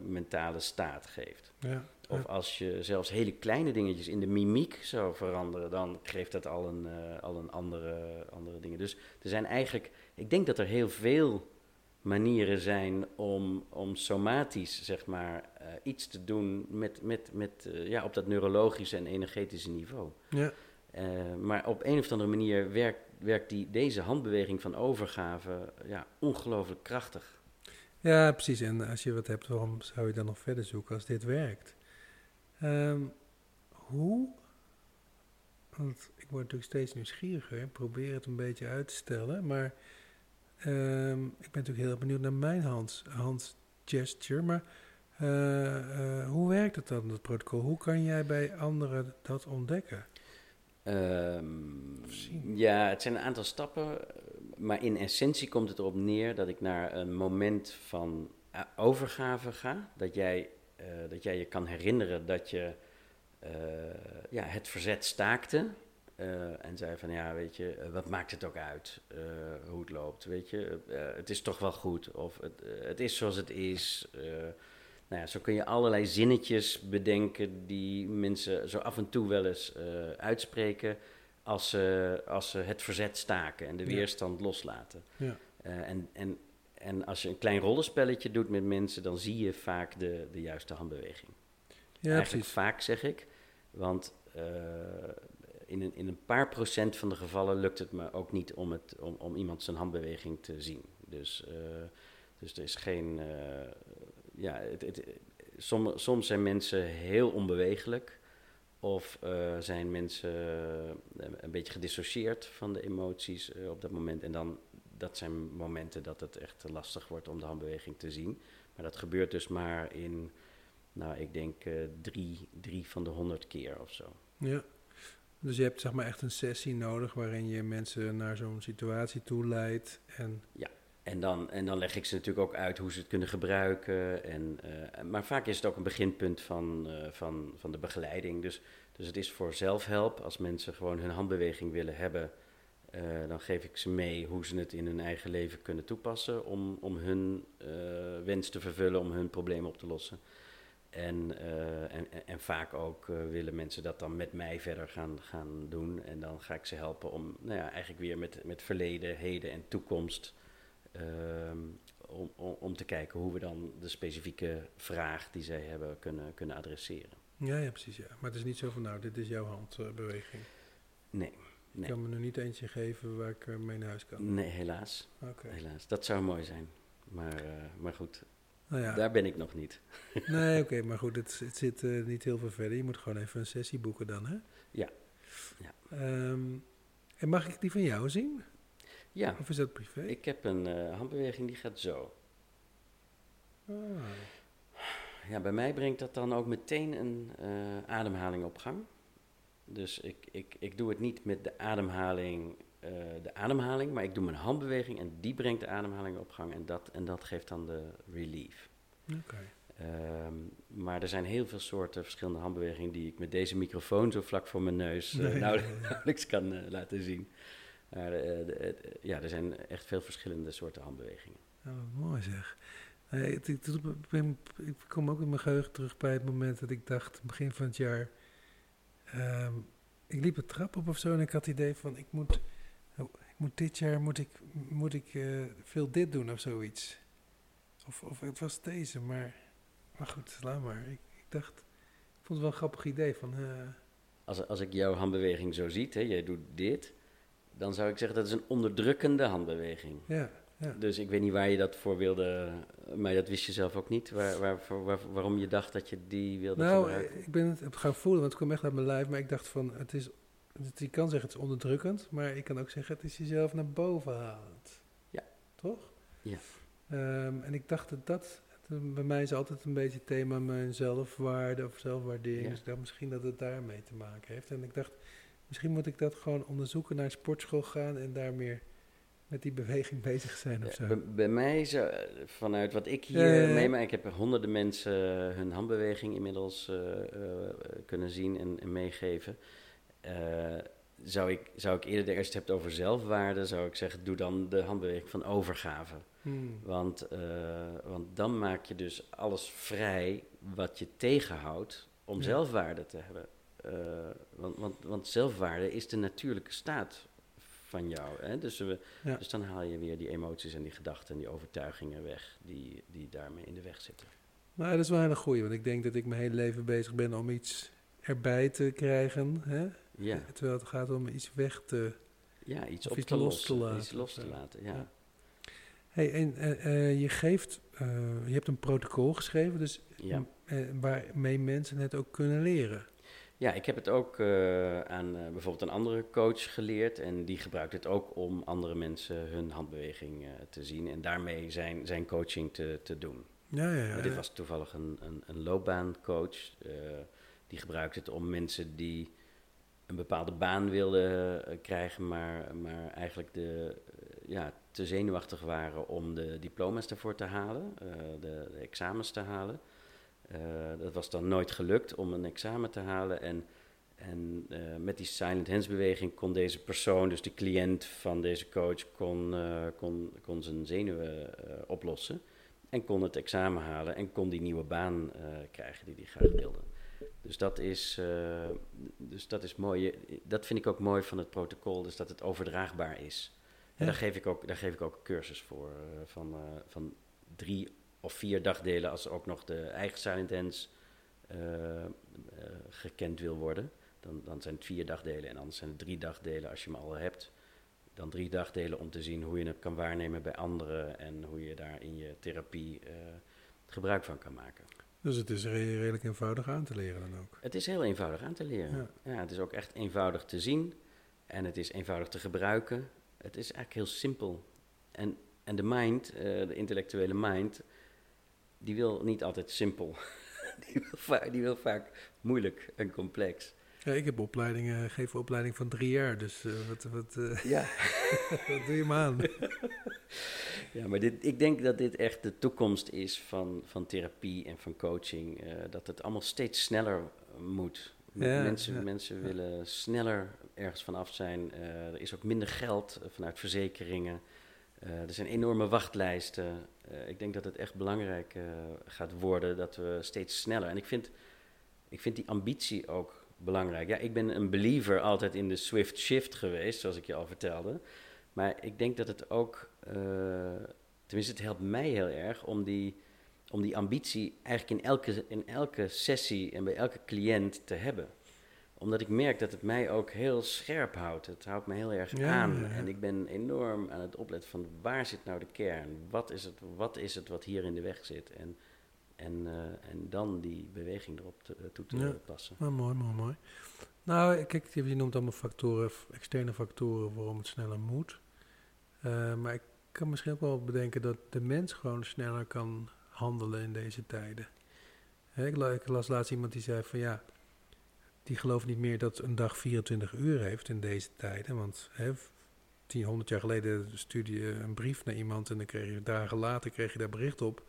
mentale staat geeft. Ja, Of ja. als je zelfs hele kleine dingetjes in de mimiek zou veranderen, dan geeft dat al een, al een andere, andere dingen. Dus er zijn eigenlijk, ik denk dat er heel veel manieren zijn om, om somatisch, zeg maar, eh, iets te doen met, met, met, eh, ja, op dat neurologische en energetische niveau. ja. Eh, maar op een of andere manier werkt, werkt die, deze handbeweging van overgave ja, ongelooflijk krachtig. Ja, precies. En als je wat hebt, waarom zou je dan nog verder zoeken als dit werkt? Ehm, hoe? Want ik word natuurlijk steeds nieuwsgieriger. Probeer het een beetje uit te stellen. Maar ehm, ik ben natuurlijk heel benieuwd naar mijn hands, hands gesture. Maar eh, eh, hoe werkt het dan, dat protocol? Hoe kan jij bij anderen dat ontdekken? Ehm, ja, het zijn een aantal stappen, maar in essentie komt het erop neer dat ik naar een moment van eh, overgave ga. Dat jij, dat jij je kan herinneren dat je ja, het verzet staakte eh, en zei van ja, weet je, eh, wat maakt het ook uit eh, hoe het loopt, weet je, het is toch wel goed of het, het is zoals het is. Nou ja, zo kun je allerlei zinnetjes bedenken die mensen zo af en toe wel eens uitspreken als ze, als ze het verzet staken en de Ja. weerstand loslaten. Ja. En, en, en als je een klein rollenspelletje doet met mensen, dan zie je vaak de, de juiste handbeweging. Ja, Eigenlijk precies. vaak zeg ik, want in, een, in een paar procent van de gevallen lukt het me ook niet om, het, om, om iemand zijn handbeweging te zien. Dus, eh, dus er is geen. eh, ja, het, het, som- soms zijn mensen heel onbewegelijk. Of eh, zijn mensen een beetje gedissocieerd van de emoties op dat moment. En dan, dat zijn momenten dat het echt lastig wordt om de handbeweging te zien. Maar dat gebeurt dus maar in, nou, ik denk drie, drie van de honderd keer of zo. Ja. Dus je hebt zeg maar echt een sessie nodig waarin je mensen naar zo'n situatie toe leidt. En En dan, en dan leg ik ze natuurlijk ook uit hoe ze het kunnen gebruiken. En, eh, maar vaak is het ook een beginpunt van, eh, van, van de begeleiding. Dus, dus het is voor zelfhelp. Als mensen gewoon hun handbeweging willen hebben, eh, dan geef ik ze mee hoe ze het in hun eigen leven kunnen toepassen. Om, om hun wens te vervullen, om hun probleem op te lossen. En, eh, en, en, en vaak ook eh, willen mensen dat dan met mij verder gaan, gaan doen. En dan ga ik ze helpen om nou ja, eigenlijk weer met, met verleden, heden en toekomst. ehm, om, om, om te kijken hoe we dan de specifieke vraag die zij hebben kunnen, kunnen adresseren. ja, ja, precies. Ja. Maar het is niet zo van, nou, dit is jouw handbeweging. Nee, Ik nee, kan me nu niet eentje geven waar ik eh, mee naar huis kan. nee helaas, helaas. Dat zou mooi zijn. Maar, maar goed, Nou ja. daar ben ik nog niet. Nee, oké, maar goed, het, het zit eh, niet heel veel verder. Je moet gewoon even een sessie boeken dan, hè? Ja. Ja. Ehm, en mag ik die van jou zien? Ja, Of is dat privé? ik heb een eh, handbeweging die gaat zo. Ah, Ja, bij mij brengt dat dan ook meteen een eh, ademhaling op gang. Dus ik, ik, ik doe het niet met de ademhaling, eh, de ademhaling, maar ik doe mijn handbeweging en die brengt de ademhaling op gang en dat, en dat geeft dan de relief. oké. Ehm, maar er zijn heel veel soorten verschillende handbewegingen die ik met deze microfoon zo vlak voor mijn neus eh, nauwelijks, nee, nee. nauwelijks kan eh, laten zien. Maar de- ja, er zijn echt veel verschillende soorten handbewegingen. Wat mooi zeg. Het, het ik, kom ook in mijn geheugen terug bij het moment dat ik dacht, begin van het jaar, ehm, ik liep een trap op of zo en ik had het idee van, ik moet, oh, moet dit jaar moet ik, moet ik eh, veel dit doen of zoiets. Of, of het was deze, maar, maar goed, laat maar. Ik, ik dacht, ik vond het wel een grappig idee van, eh, Als, als ik jouw handbeweging zo ziet, hè, jij doet dit, dan zou ik zeggen dat is een onderdrukkende handbeweging. ja, ja. Dus ik weet niet waar je dat voor wilde, maar dat wist je zelf ook niet, waar, waar, waarom je dacht dat je die wilde Nou, gebruiken. ik ben het gaan voelen, want het kwam echt uit mijn lijf. Maar ik dacht van, het is, je kan zeggen het is onderdrukkend, maar ik kan ook zeggen het is jezelf naar boven halend. Ja. Toch? Ja. Ehm, en ik dacht dat dat, het- bij mij is altijd een beetje het thema mijn zelfwaarde of zelfwaardering. Ja. Dus ik dacht misschien dat het daarmee te maken heeft. En ik dacht, misschien moet ik dat gewoon onderzoeken, naar een sportschool gaan en daar meer met die beweging bezig zijn of zo. Ja, bij, bij mij, zo, eh, vanuit wat ik hier ja. meemaak, ik heb honderden mensen hun handbeweging inmiddels eh, eh, kunnen zien en, en meegeven. Eh, zou, ik, zou ik eerder, als je het hebt over zelfwaarde, zou ik zeggen, doe dan de handbeweging van overgave. Hmm. Want, eh, want dan maak je dus alles vrij wat je tegenhoudt om Ja. zelfwaarde te hebben. Eh, want, want, want zelfwaarde is de natuurlijke staat van jou. Hè? Dus, we, Ja. dus dan haal je weer die emoties en die gedachten en die overtuigingen weg die, die daarmee in de weg zitten. Maar dat is wel een goeie, want ik denk dat ik mijn hele leven bezig ben om iets erbij te krijgen. Hè? Ja, Terwijl het gaat om iets weg te... ja iets op iets te los lossen, te laten iets los te laten. Ja. Hey, en eh, eh, je geeft, eh, je hebt een protocol geschreven, dus Ja. waarmee mensen het ook kunnen leren. Ja, ik heb het ook aan bijvoorbeeld een andere coach geleerd. En die gebruikt het ook om andere mensen hun handbeweging te zien. En daarmee zijn, zijn coaching te, te doen. Ja, ja, ja. Maar dit was toevallig een, een, een loopbaancoach. die gebruikt het om mensen die een bepaalde baan wilden eh, krijgen, maar, maar eigenlijk de, eh, ja, te zenuwachtig waren om de diploma's ervoor te halen, eh, de, examens te halen. Dat was dan nooit gelukt om een examen te halen. En, En met die silent hands beweging kon deze persoon, dus de cliënt van deze coach, kon, kon, kon zijn zenuwen oplossen. En kon het examen halen en kon die nieuwe baan krijgen die hij graag wilde. Dus dat is, dus dat is mooi. Dat vind ik ook mooi van het protocol, dus dat het overdraagbaar is. En daar geef ik ook, daar geef ik ook cursus voor van, van drie of vier dagdelen als ook nog de eigen silent hands gekend wil worden. Dan, dan zijn het vier dagdelen en anders zijn het drie dagdelen als je hem al hebt. Dan drie dagdelen om te zien hoe je het kan waarnemen bij anderen en hoe je daar in je therapie gebruik van kan maken. Dus het is redelijk eenvoudig aan te leren dan ook? Het is heel eenvoudig aan te leren. Ja. ja. het is ook echt eenvoudig te zien en het is eenvoudig te gebruiken. Het is eigenlijk heel simpel. En, en de mind, uh, de intellectuele mind, die wil niet altijd simpel. die, wil die wil vaak moeilijk en complex. Ja, ik heb opleidingen, geef opleiding van drie jaar, dus uh, wat, wat, uh, ja. wat doe je me aan? ja, maar dit, ik denk dat dit echt de toekomst is van, van therapie en van coaching. Uh, dat het allemaal steeds sneller moet. Ja, mensen, ja. mensen willen sneller ergens vanaf zijn. er is ook minder geld vanuit verzekeringen. er zijn enorme wachtlijsten. ik denk dat het echt belangrijk gaat worden dat we steeds sneller. En ik vind, ik vind die ambitie ook belangrijk. Ja, ik ben een believer altijd in de Swift Shift geweest, zoals ik je al vertelde. Maar ik denk dat het ook, uh, tenminste het helpt mij heel erg om die, om die ambitie eigenlijk in elke, in elke sessie en bij elke cliënt te hebben. Omdat ik merk dat het mij ook heel scherp houdt. Het houdt me heel erg aan. En ik ben enorm aan het opletten van waar zit nou de kern? Wat is het wat, is het wat hier in de weg zit? En en, uh, en dan die beweging erop te, uh, toe te ja. passen. Ah, mooi, mooi, mooi. Nou, kijk, je noemt allemaal factoren, externe factoren waarom het sneller moet. Uh, maar ik kan misschien ook wel bedenken dat de mens gewoon sneller kan handelen in deze tijden. Hè, ik, ik, las laatst iemand die zei van ja, die gelooft niet meer dat een dag 24 uur heeft in deze tijden. Want hè, 10, 100 jaar geleden stuurde je een brief naar iemand en dan kreeg je dagen later kreeg je daar bericht op.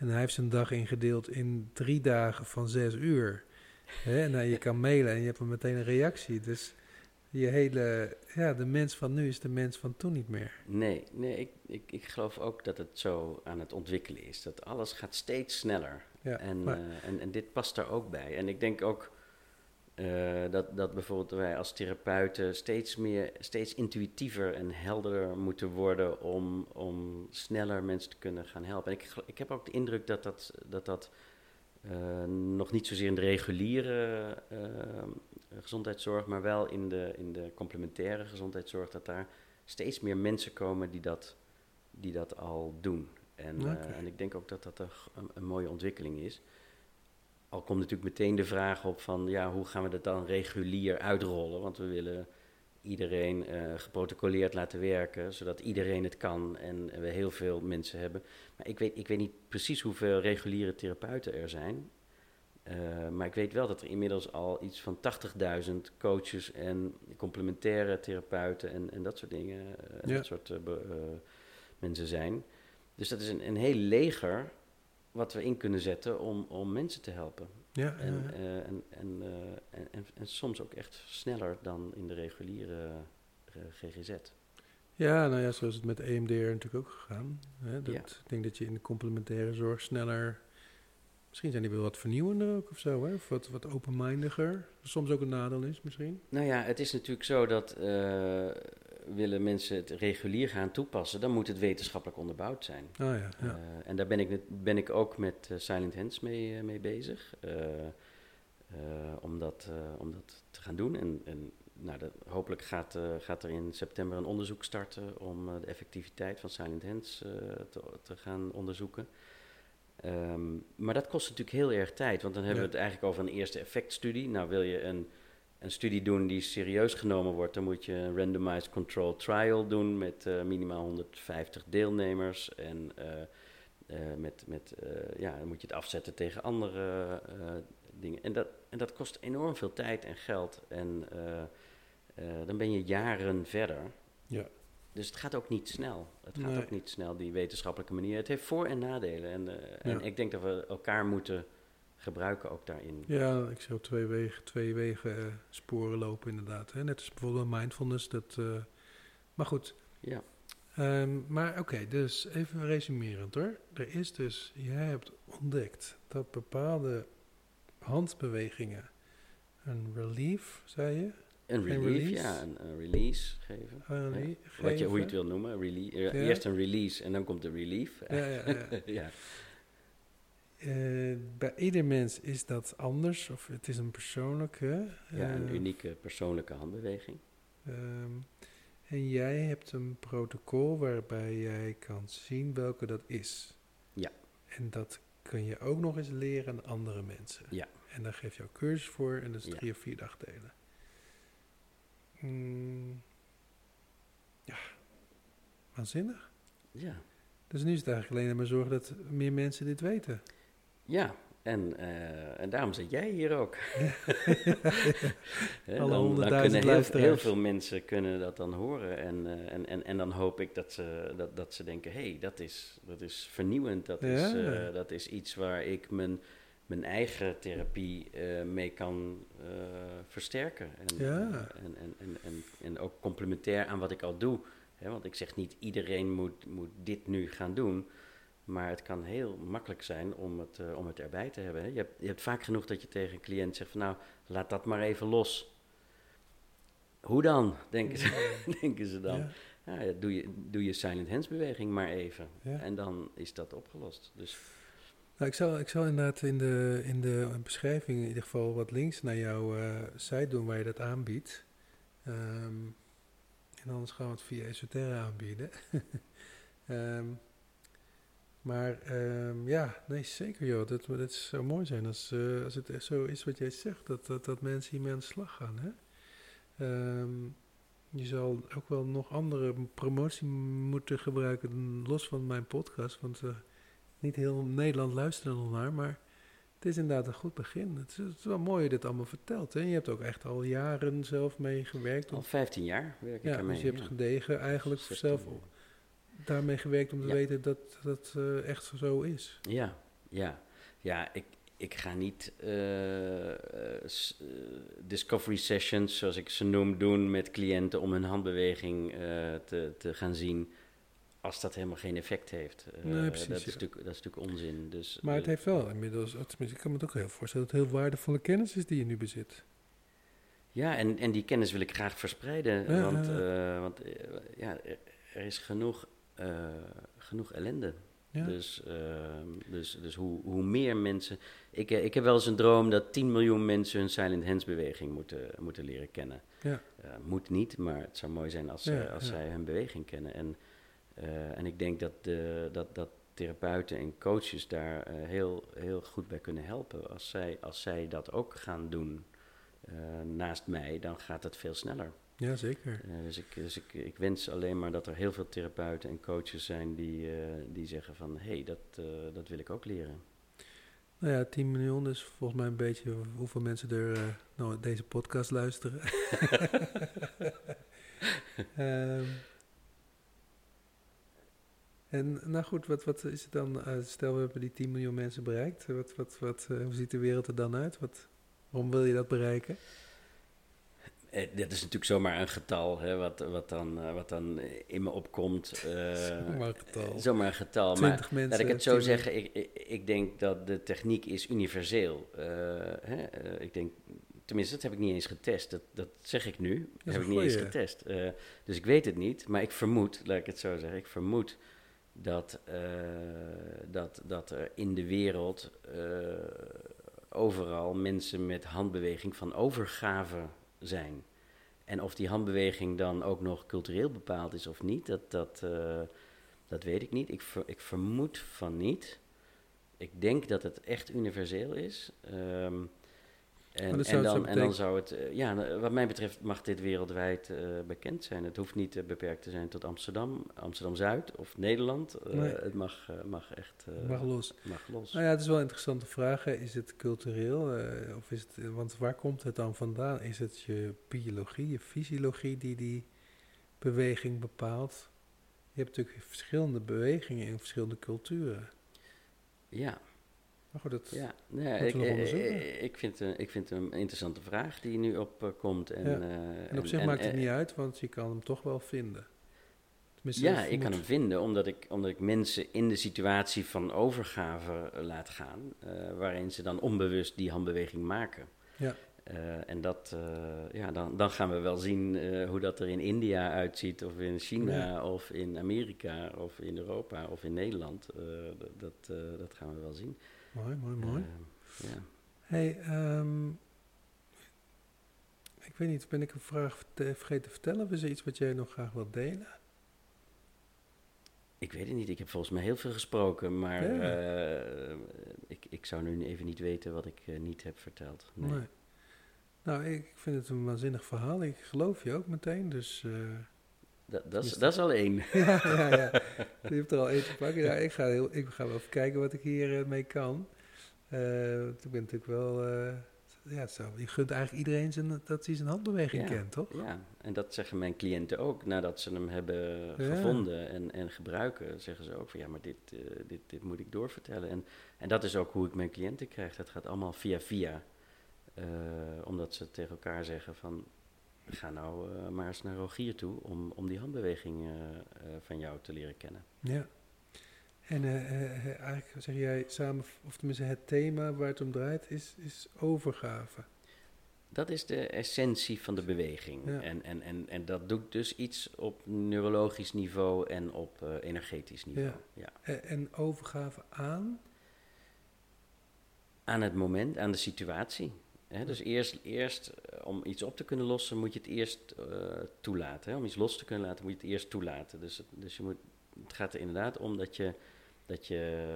En hij heeft zijn dag ingedeeld in drie dagen van zes uur. En je kan mailen en je hebt meteen een reactie. Dus je hele, ja, de mens van nu is de mens van toen niet meer. Nee, nee ik, ik, ik geloof ook dat het zo aan het ontwikkelen is. Dat alles gaat steeds sneller. Ja, en, uh, en, en dit past daar ook bij. En ik denk ook uh, dat, dat bijvoorbeeld wij als therapeuten steeds meer, steeds intuïtiever en helderder moeten worden om, om sneller mensen te kunnen gaan helpen. En ik, ik heb ook de indruk dat dat, dat, dat uh, nog niet zozeer in de reguliere uh, gezondheidszorg, maar wel in de, in de complementaire gezondheidszorg, dat daar steeds meer mensen komen die dat, die dat al doen. En, okay. en ik denk ook dat dat een, een mooie ontwikkeling is al komt natuurlijk meteen de vraag op van ja, hoe gaan we dat dan regulier uitrollen? Want we willen iedereen uh, geprotocoleerd laten werken, zodat iedereen het kan en, we heel veel mensen hebben. Maar ik weet, ik weet niet precies hoeveel reguliere therapeuten er zijn. Uh, maar ik weet wel dat er inmiddels al iets van 80.000 coaches en complementaire therapeuten en, en dat soort dingen, uh, ja. dat soort mensen zijn. Dus dat is een, een heel leger wat we in kunnen zetten om, om mensen te helpen. Ja, en, ja, uh, en, en, uh, en, en, en, soms ook echt sneller dan in de reguliere uh, GGZ. Ja, nou ja, zoals het met EMDR natuurlijk ook gegaan. Hè? Dat, Ik denk dat je in de complementaire zorg sneller... Misschien zijn die wel wat vernieuwender ook of zo, hè? Of wat, wat open-mindiger. Soms ook een nadeel is misschien. Nou ja, het is natuurlijk zo dat willen mensen het regulier gaan toepassen, dan moet het wetenschappelijk onderbouwd zijn. Oh ja, ja. Uh, en daar ben ik, ben ik ook met uh, Silent Hands mee, uh, mee bezig. om, dat, om dat te gaan doen. En, en nou, dat, hopelijk gaat, gaat er in september een onderzoek starten om de effectiviteit van Silent Hands te, te, gaan onderzoeken. Um, maar dat kost natuurlijk heel erg tijd, want dan hebben ja. we het eigenlijk over een eerste effectstudie. Nou, wil je een een studie doen die serieus genomen wordt, dan moet je een randomized control trial doen met uh, minimaal 150 deelnemers. En uh, uh, met, met, ja, dan moet je het afzetten tegen andere dingen. En dat, en dat kost enorm veel tijd en geld. En dan ben je jaren verder. Ja. Dus het gaat ook niet snel. Het gaat nee. ook niet snel, die wetenschappelijke manier. Het heeft voor- en nadelen. En, en ik denk dat we elkaar moeten gebruiken ook daarin. Ja, ik zou twee wegen, twee wegen eh, sporen lopen inderdaad. Hè? Net als bijvoorbeeld mindfulness. Dat, eh, maar goed. Ja. Ehm, maar oké, dus even resumerend hoor. Er is dus, jij hebt ontdekt dat bepaalde handbewegingen een relief, zei je? Een relief, release? ja, een, een release geven. Een Wat je, hoe je het wil noemen. Eh, Ja. Eerst een release en dan komt de relief. Ja, ja, Eh, bij ieder mens is dat anders, of het is een persoonlijke. Ja, een eh, unieke persoonlijke handbeweging. Ehm, en jij hebt een protocol waarbij jij kan zien welke dat is. Ja. En dat kun je ook nog eens leren aan andere mensen. Ja. En daar geef je ook cursus voor en dat is Ja. drie of vier dagdelen. Mm, ja, waanzinnig. Ja. Dus nu is het eigenlijk alleen maar zorgen dat meer mensen dit weten. Ja, en, eh, en daarom zit jij hier ook. Alle honderdduizend heel, luisteraars. heel veel mensen kunnen dat dan horen. En, eh, en, en, en dan hoop ik dat ze, dat, dat ze denken, hé, hey, dat, is, dat is vernieuwend. Dat, is, eh, dat is iets waar ik mijn, mijn eigen therapie mee kan versterken. En, Ja. en, en, en, en, en ook complementair aan wat ik al doe. Hè, want ik zeg niet iedereen moet, moet dit nu gaan doen. Maar het kan heel makkelijk zijn om het, eh, om het erbij te hebben. Hè. Je, hebt, je hebt vaak genoeg dat je tegen een cliënt zegt van nou, laat dat maar even los. Hoe dan, denken ze, denken ze dan. Ja, doe, je, doe je silent hands beweging maar even. ja. En dan is dat opgelost. Dus Nou, ik, zal, ik zal inderdaad in de, in de beschrijving in ieder geval wat links naar jouw eh, site doen waar je dat aanbiedt. Ehm, en anders gaan we het via Esoterra aanbieden. Ehm, maar ehm, ja, nee, zeker joh. Dat, dat zou mooi zijn als, eh, als het echt zo is wat jij zegt. Dat, dat, dat mensen hiermee aan de slag gaan. Hè? Ehm, je zal ook wel nog andere promotie moeten gebruiken, los van mijn podcast. Want eh, niet heel Nederland luistert er nog naar, maar het is inderdaad een goed begin. Het is, het is wel mooi je dit allemaal vertelt. Hè? Je hebt ook echt al jaren zelf mee gewerkt. al Om, 15 jaar werk ik ja, ermee. dus je hebt ja. gedegen eigenlijk 16 zelf. Daarmee gewerkt om te Ja. weten dat dat eh, echt zo is. Ja, ja. Ja, ik, ik ga niet eh, eh, discovery sessions, zoals ik ze noem, doen met cliënten om hun handbeweging te, te gaan zien. Als dat helemaal geen effect heeft. Nee, precies, dat, is ja. natuurlijk, dat is natuurlijk onzin. Dus, Maar het heeft wel inmiddels, tenminste, ik kan me het ook heel voorstellen, dat het heel waardevolle kennis is die je nu bezit. Ja, en, en die kennis wil ik graag verspreiden. Ja, want ja, want ja, er, is genoeg, genoeg ellende. Ja? Dus, eh, dus, dus hoe, hoe meer mensen. Ik, eh, ik heb wel eens een droom dat 10 miljoen mensen hun silent hands beweging moeten, moeten leren kennen. Ja. Eh, moet niet, maar het zou mooi zijn als, Ja, zij- als zij hun beweging kennen. En, eh, en ik denk dat, de, dat, dat therapeuten en coaches daar eh, heel, heel goed bij kunnen helpen. Als zij, als zij dat ook gaan doen eh, naast mij, dan gaat het veel sneller. Ja, zeker. Eh, dus ik, dus ik, ik wens alleen maar dat er heel veel therapeuten en coaches zijn die, eh, die zeggen van... hé, hey, dat, eh, dat wil ik ook leren. Nou ja, 10 miljoen is volgens mij een beetje hoeveel mensen er nou, deze podcast luisteren. Ehm, en nou goed, wat, wat is het dan? stel we hebben die 10 miljoen mensen bereikt. Wat, wat, wat, hoe ziet de wereld er dan uit? Wat, waarom wil je dat bereiken? Eh, dat is natuurlijk zomaar een getal hè, wat, wat, dan, eh, wat dan in me opkomt. eh, Zomaar een getal. zomaar een getal. 20 maar mensen. laat ik het zo 10 miljoen. zeggen, ik, ik, denk dat de techniek is universeel. Eh, hè, ik denk, tenminste, dat heb ik niet eens getest. Dat, dat zeg ik nu. Dat heb ik niet eens getest. Dus ik weet het niet, maar ik vermoed, laat ik het zo zeggen, ik vermoed dat, dat, dat er in de wereld overal mensen met handbeweging van overgave zijn. En of die handbeweging dan ook nog cultureel bepaald is of niet, dat, dat, eh, dat weet ik niet. Ik, ver- ik vermoed van niet. Ik denk dat het echt universeel is. Ehm, en, en, dan, zou en dan betekenen- zou het, eh, ja, nou, wat mij betreft mag dit wereldwijd eh, bekend zijn. Het hoeft niet eh, beperkt te zijn tot Amsterdam, Amsterdam-Zuid of Nederland. Nee. Het mag, mag echt Mag los. mag los. Nou ja, het is wel een interessante vraag. hè. Is het cultureel? of is het, want waar komt het dan vandaan? Is het je biologie, je fysiologie die die beweging bepaalt? Je hebt natuurlijk verschillende bewegingen in verschillende culturen. Ja. Maar goed, dat Ja, ja ik, nog ik, vind, het- ik vind een interessante vraag die nu opkomt. En, Ja. eh, En op zich maakt het niet uit, want je kan hem toch wel vinden. Tenminste, Ja, ik kan hem vinden omdat ik, omdat ik mensen in de situatie van overgave eh, laat gaan, eh, waarin ze dan onbewust die handbeweging maken. Ja. Eh, en dat, eh, ja, dan, dan gaan we wel zien eh, hoe dat er in India uitziet, of in China, Ja. of in Amerika, of in Europa, of in Nederland. Eh, dat, eh, dat gaan we wel zien. Mooi, mooi, mooi. Eh, ja. hey, ehm, ik weet niet, ben ik een vraag verte- vergeten te vertellen? Of is er iets wat jij nog graag wilt delen? Ik weet het niet. Ik heb volgens mij heel veel gesproken, maar Ja. eh, ik, ik zou nu even niet weten wat ik eh, niet heb verteld. Nee. Nee. Nou, ik vind het een waanzinnig verhaal. Ik geloof je ook meteen, dus... eh, Dat, dat, is, Is dat is al één. ja, ja, ja. Je hebt er al één te pakken. Ja, ik, ga heel, ik ga wel even kijken wat ik hier eh, mee kan. Want ik ben natuurlijk wel... eh, ja, zou, je gunt eigenlijk iedereen zijn, dat hij zijn handbeweging Ja. kent, toch? Ja, en dat zeggen mijn cliënten ook. Nadat ze hem hebben Ja. gevonden en, en gebruiken, zeggen ze ook van ja, maar dit, dit, dit moet ik doorvertellen. En, en dat is ook hoe ik mijn cliënten krijg. Dat gaat allemaal via via. Omdat ze tegen elkaar zeggen van ga nou eh, maar eens naar Rogier toe om, om die handbeweging eh, eh, van jou te leren kennen. Ja. En eigenlijk zeg jij samen, of tenminste het thema waar het om draait, is, is overgave. Dat is de essentie van de beweging. Ja. En, en, en, en dat doet dus iets op neurologisch niveau en op energetisch niveau. Ja. Ja. En overgave aan? Aan het moment, aan de situatie. Dus eerst, eerst eh, om iets op te kunnen lossen, moet je het eerst eh, toelaten. Om iets los te kunnen laten, moet je het eerst toelaten. Dus, het- dus je moet, het gaat er inderdaad om dat je, dat je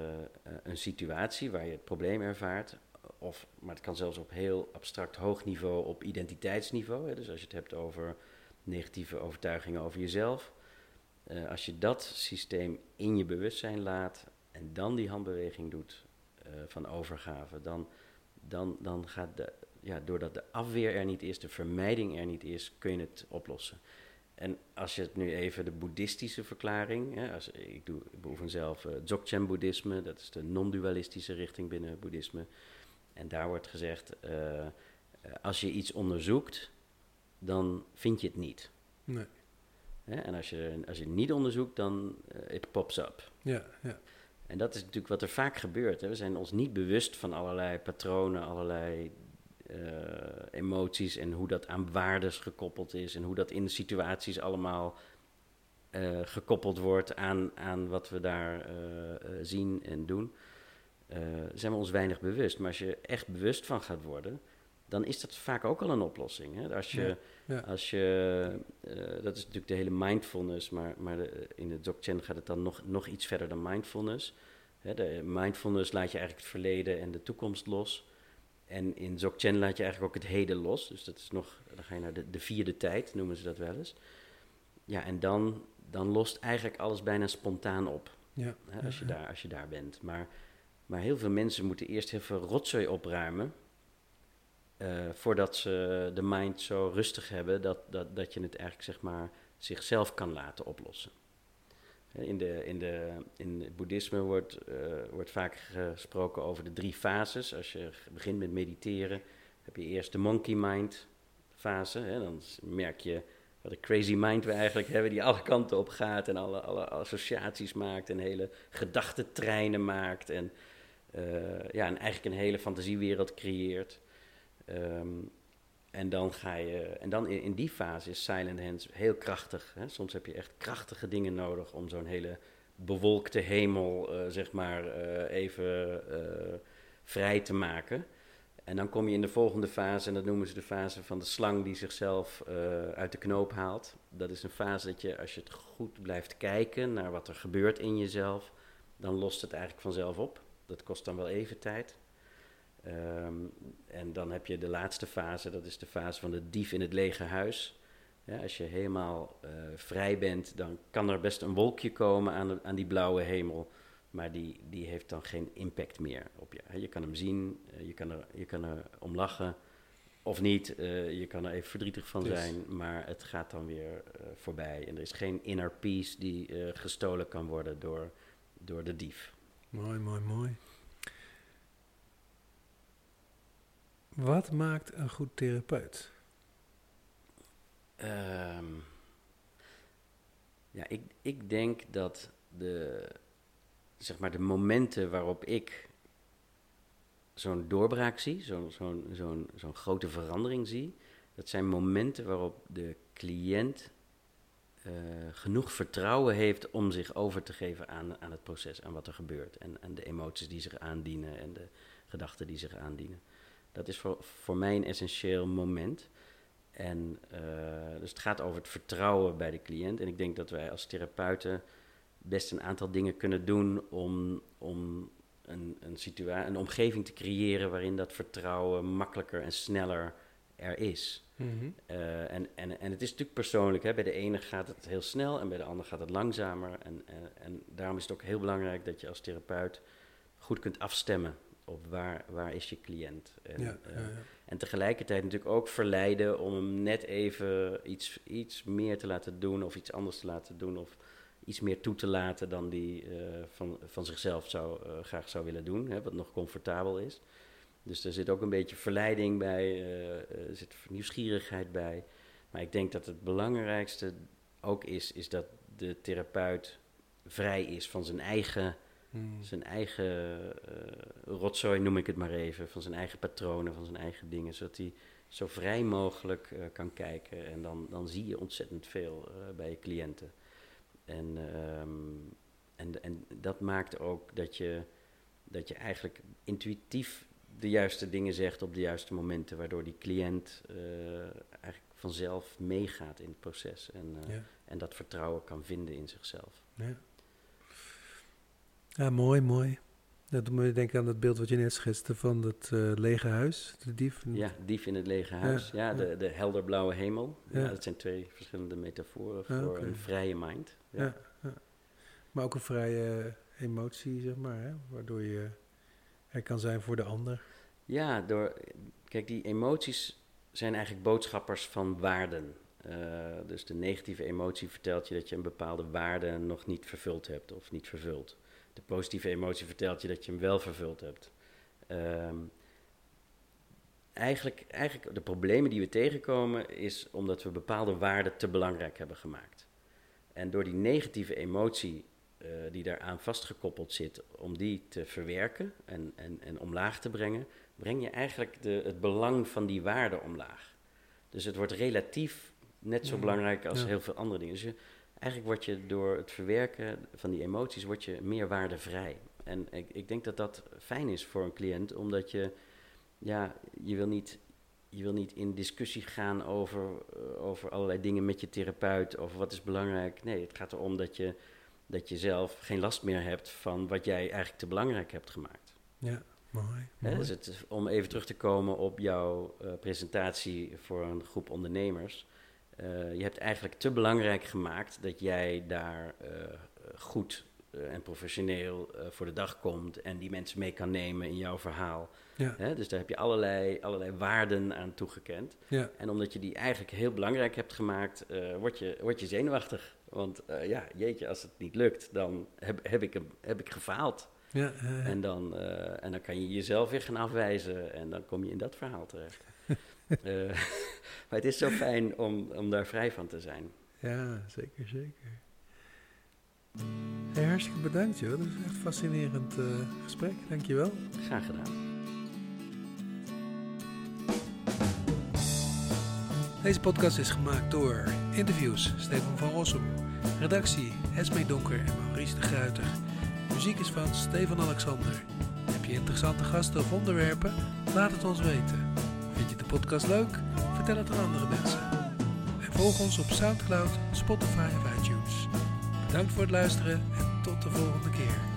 eh, een situatie waar je het probleem ervaart, of, maar het kan zelfs op heel abstract hoog niveau, op identiteitsniveau. Dus als je het hebt over negatieve overtuigingen over jezelf. als je dat systeem in je bewustzijn laat en dan die handbeweging doet van overgave, dan, dan, dan gaat de, ja, doordat de afweer er niet is, de vermijding er niet is, kun je het oplossen. En als je het nu even de boeddhistische verklaring, hè, als, ik, doe, ik beoefen zelf eh, Dzogchen-boeddhisme, dat is de non-dualistische richting binnen het boeddhisme. En daar wordt gezegd, eh, eh, als je iets onderzoekt, dan vind je het niet. Nee. Hè? En als je, als je het niet onderzoekt, dan eh, it pops up. Ja, ja. En dat is natuurlijk wat er vaak gebeurt. Hè. We zijn ons niet bewust van allerlei patronen, allerlei eh, emoties en hoe dat aan waardes gekoppeld is en hoe dat in de situaties allemaal eh, gekoppeld wordt aan, aan wat we daar eh, zien en doen. Zijn we ons weinig bewust. Maar als je echt bewust van gaat worden, dan is dat vaak ook al een oplossing. Hè? Als je, ja. Als je eh, dat is natuurlijk de hele mindfulness, maar, maar de- in de Dzogchen gaat het dan nog, nog iets verder dan mindfulness. Hè, de mindfulness laat je eigenlijk het verleden en de toekomst los. En in Dzogchen laat je eigenlijk ook het heden los. Dus dat is nog, dan ga je naar de, de vierde tijd, noemen ze dat wel eens. Ja, en dan, dan lost eigenlijk alles bijna spontaan op. ja. Hè, als, je daar, als je daar bent. Maar, maar heel veel mensen moeten eerst heel veel rotzooi opruimen. Eh, voordat ze de mind zo rustig hebben dat, dat, dat je het eigenlijk zeg maar zichzelf kan laten oplossen. In, de, in, de, in het boeddhisme wordt, eh, wordt vaak gesproken over de drie fases. Als je begint met mediteren, heb je eerst de monkey mind fase. Hè, dan merk je wat een crazy mind we eigenlijk hebben, die alle kanten op gaat en alle, alle associaties maakt en hele gedachtentreinen maakt. En, eh, ja, en eigenlijk een hele fantasiewereld creëert. Ehm, en dan ga je, en dan in, die fase is Silent Hands heel krachtig. Hè? Soms heb je echt krachtige dingen nodig om zo'n hele bewolkte hemel, eh, zeg maar, eh, even eh, vrij te maken. En dan kom je in de volgende fase, en dat noemen ze de fase van de slang die zichzelf uit de knoop haalt. Dat is een fase dat je, als je het goed blijft kijken naar wat er gebeurt in jezelf, dan lost het eigenlijk vanzelf op. Dat kost dan wel even tijd. Ehm, en dan heb je de laatste fase, dat is de fase van de dief in het lege huis. Ja, als je helemaal eh, vrij bent, dan kan er best een wolkje komen aan, de- aan die blauwe hemel. Maar die, die heeft dan geen impact meer op je. Je kan hem zien, eh, je kan er, je kan er om lachen of niet. eh, je kan er even verdrietig van Dus- zijn, maar het gaat dan weer voorbij. En er is geen inner peace die gestolen kan worden door, door de dief. Mooi, mooi, mooi. Wat maakt een goed therapeut? Ehm, ja, ik, ik denk dat de, zeg maar de momenten waarop ik zo'n doorbraak zie, zo'n zo'n zo'n zo'n grote verandering zie, dat zijn momenten waarop de cliënt eh, genoeg vertrouwen heeft om zich over te geven aan, aan het proces, aan wat er gebeurt. En, en de emoties die zich aandienen en de gedachten die zich aandienen. Dat is voor, voor mij een essentieel moment. En uh, dus het gaat over het vertrouwen bij de cliënt. En ik denk dat wij als therapeuten best een aantal dingen kunnen doen om, om een, een, situa een omgeving te creëren waarin dat vertrouwen makkelijker en sneller er is. Mhm. Uh, en, en, en het is natuurlijk persoonlijk. Hè? Bij de ene gaat het heel snel en bij de ander gaat het langzamer. En, en, en daarom is het ook heel belangrijk dat je als therapeut goed kunt afstemmen op waar, waar is je cliënt. En, Ja, eh, ja, ja. en tegelijkertijd natuurlijk ook verleiden om hem net even iets, iets meer te laten doen of iets anders te laten doen of iets meer toe te laten dan die eh, van, van zichzelf zou, eh, graag zou willen doen, hè, wat nog comfortabel is. Dus er zit ook een beetje verleiding bij, er zit nieuwsgierigheid bij. Maar ik denk dat het belangrijkste ook is, is dat de therapeut vrij is van zijn eigen Mm. zijn eigen eh, rotzooi, noem ik het maar even, van zijn eigen patronen, van zijn eigen dingen, zodat hij zo vrij mogelijk eh, kan kijken. En dan, dan zie je ontzettend veel eh, bij je cliënten. En, ehm, en, en dat maakt ook dat je, dat je eigenlijk intuïtief de juiste dingen zegt op de juiste momenten, waardoor die cliënt eigenlijk vanzelf meegaat in het proces en, Ja. en dat vertrouwen kan vinden in zichzelf. Ja. Ja, mooi, mooi. Dat doet me denken aan dat beeld wat je net schetste van dat eh, lege huis, de dief. Ja, dief in het lege huis. Ja, ja. de, de helderblauwe hemel. Ja. Ja. dat zijn twee verschillende metaforen Ah, voor een vrije mind. Ja. Ja, ja. Maar ook een vrije emotie, zeg maar, hè? waardoor je er kan zijn voor de ander. Ja, door, kijk, die emoties zijn eigenlijk boodschappers van waarden. Eh, dus de negatieve emotie vertelt je dat je een bepaalde waarde nog niet vervuld hebt of niet vervult. De positieve emotie vertelt je dat je hem wel vervuld hebt. Ehm, eigenlijk, eigenlijk de problemen die we tegenkomen is omdat we bepaalde waarden te belangrijk hebben gemaakt. En door die negatieve emotie eh, die daaraan vastgekoppeld zit, om die te verwerken en, en, en omlaag te brengen, breng je eigenlijk de, het belang van die waarde omlaag. Dus het wordt relatief net zo Ja, belangrijk als ja. heel veel andere dingen. Dus je, eigenlijk word je door het verwerken van die emoties, word je meer waardevrij. En ik, ik denk dat dat fijn is voor een cliënt, omdat je, ja, je wil niet, je wil niet in discussie gaan over, eh, over allerlei dingen met je therapeut, over wat is belangrijk. Nee, het gaat erom dat je, dat je zelf geen last meer hebt van wat jij eigenlijk te belangrijk hebt gemaakt. Ja, mooi. Dus het, om even terug te komen op jouw eh, presentatie voor een groep ondernemers. Eh, je hebt eigenlijk te belangrijk gemaakt dat jij daar eh, goed eh, en professioneel voor de dag komt en die mensen mee kan nemen in jouw verhaal. ja, Hè, dus daar heb je allerlei, allerlei waarden aan toegekend. ja, En omdat je die eigenlijk heel belangrijk hebt gemaakt, eh, word, je, word je zenuwachtig. Want ja, jeetje, als het niet lukt, dan heb, heb, ik, hem, heb ik gefaald. ja. En dan, en dan kan je jezelf weer gaan afwijzen en dan kom je in dat verhaal terecht. Eh, maar het is zo fijn om, om daar vrij van te zijn. Ja, zeker, zeker. Hey, hartstikke bedankt, joh. Dat is echt een fascinerend eh, gesprek. Dankjewel. Graag gedaan. Deze podcast is gemaakt door interviews Stefan van Rossum, redactie Esmee Donker en Maurice de Gruiter. Muziek is van Stefan Alexander. Heb je interessante gasten of onderwerpen? Laat het ons weten. Podcast leuk? Vertel het aan andere mensen. En volg ons op Soundcloud, Spotify of iTunes. Bedankt voor het luisteren en tot de volgende keer.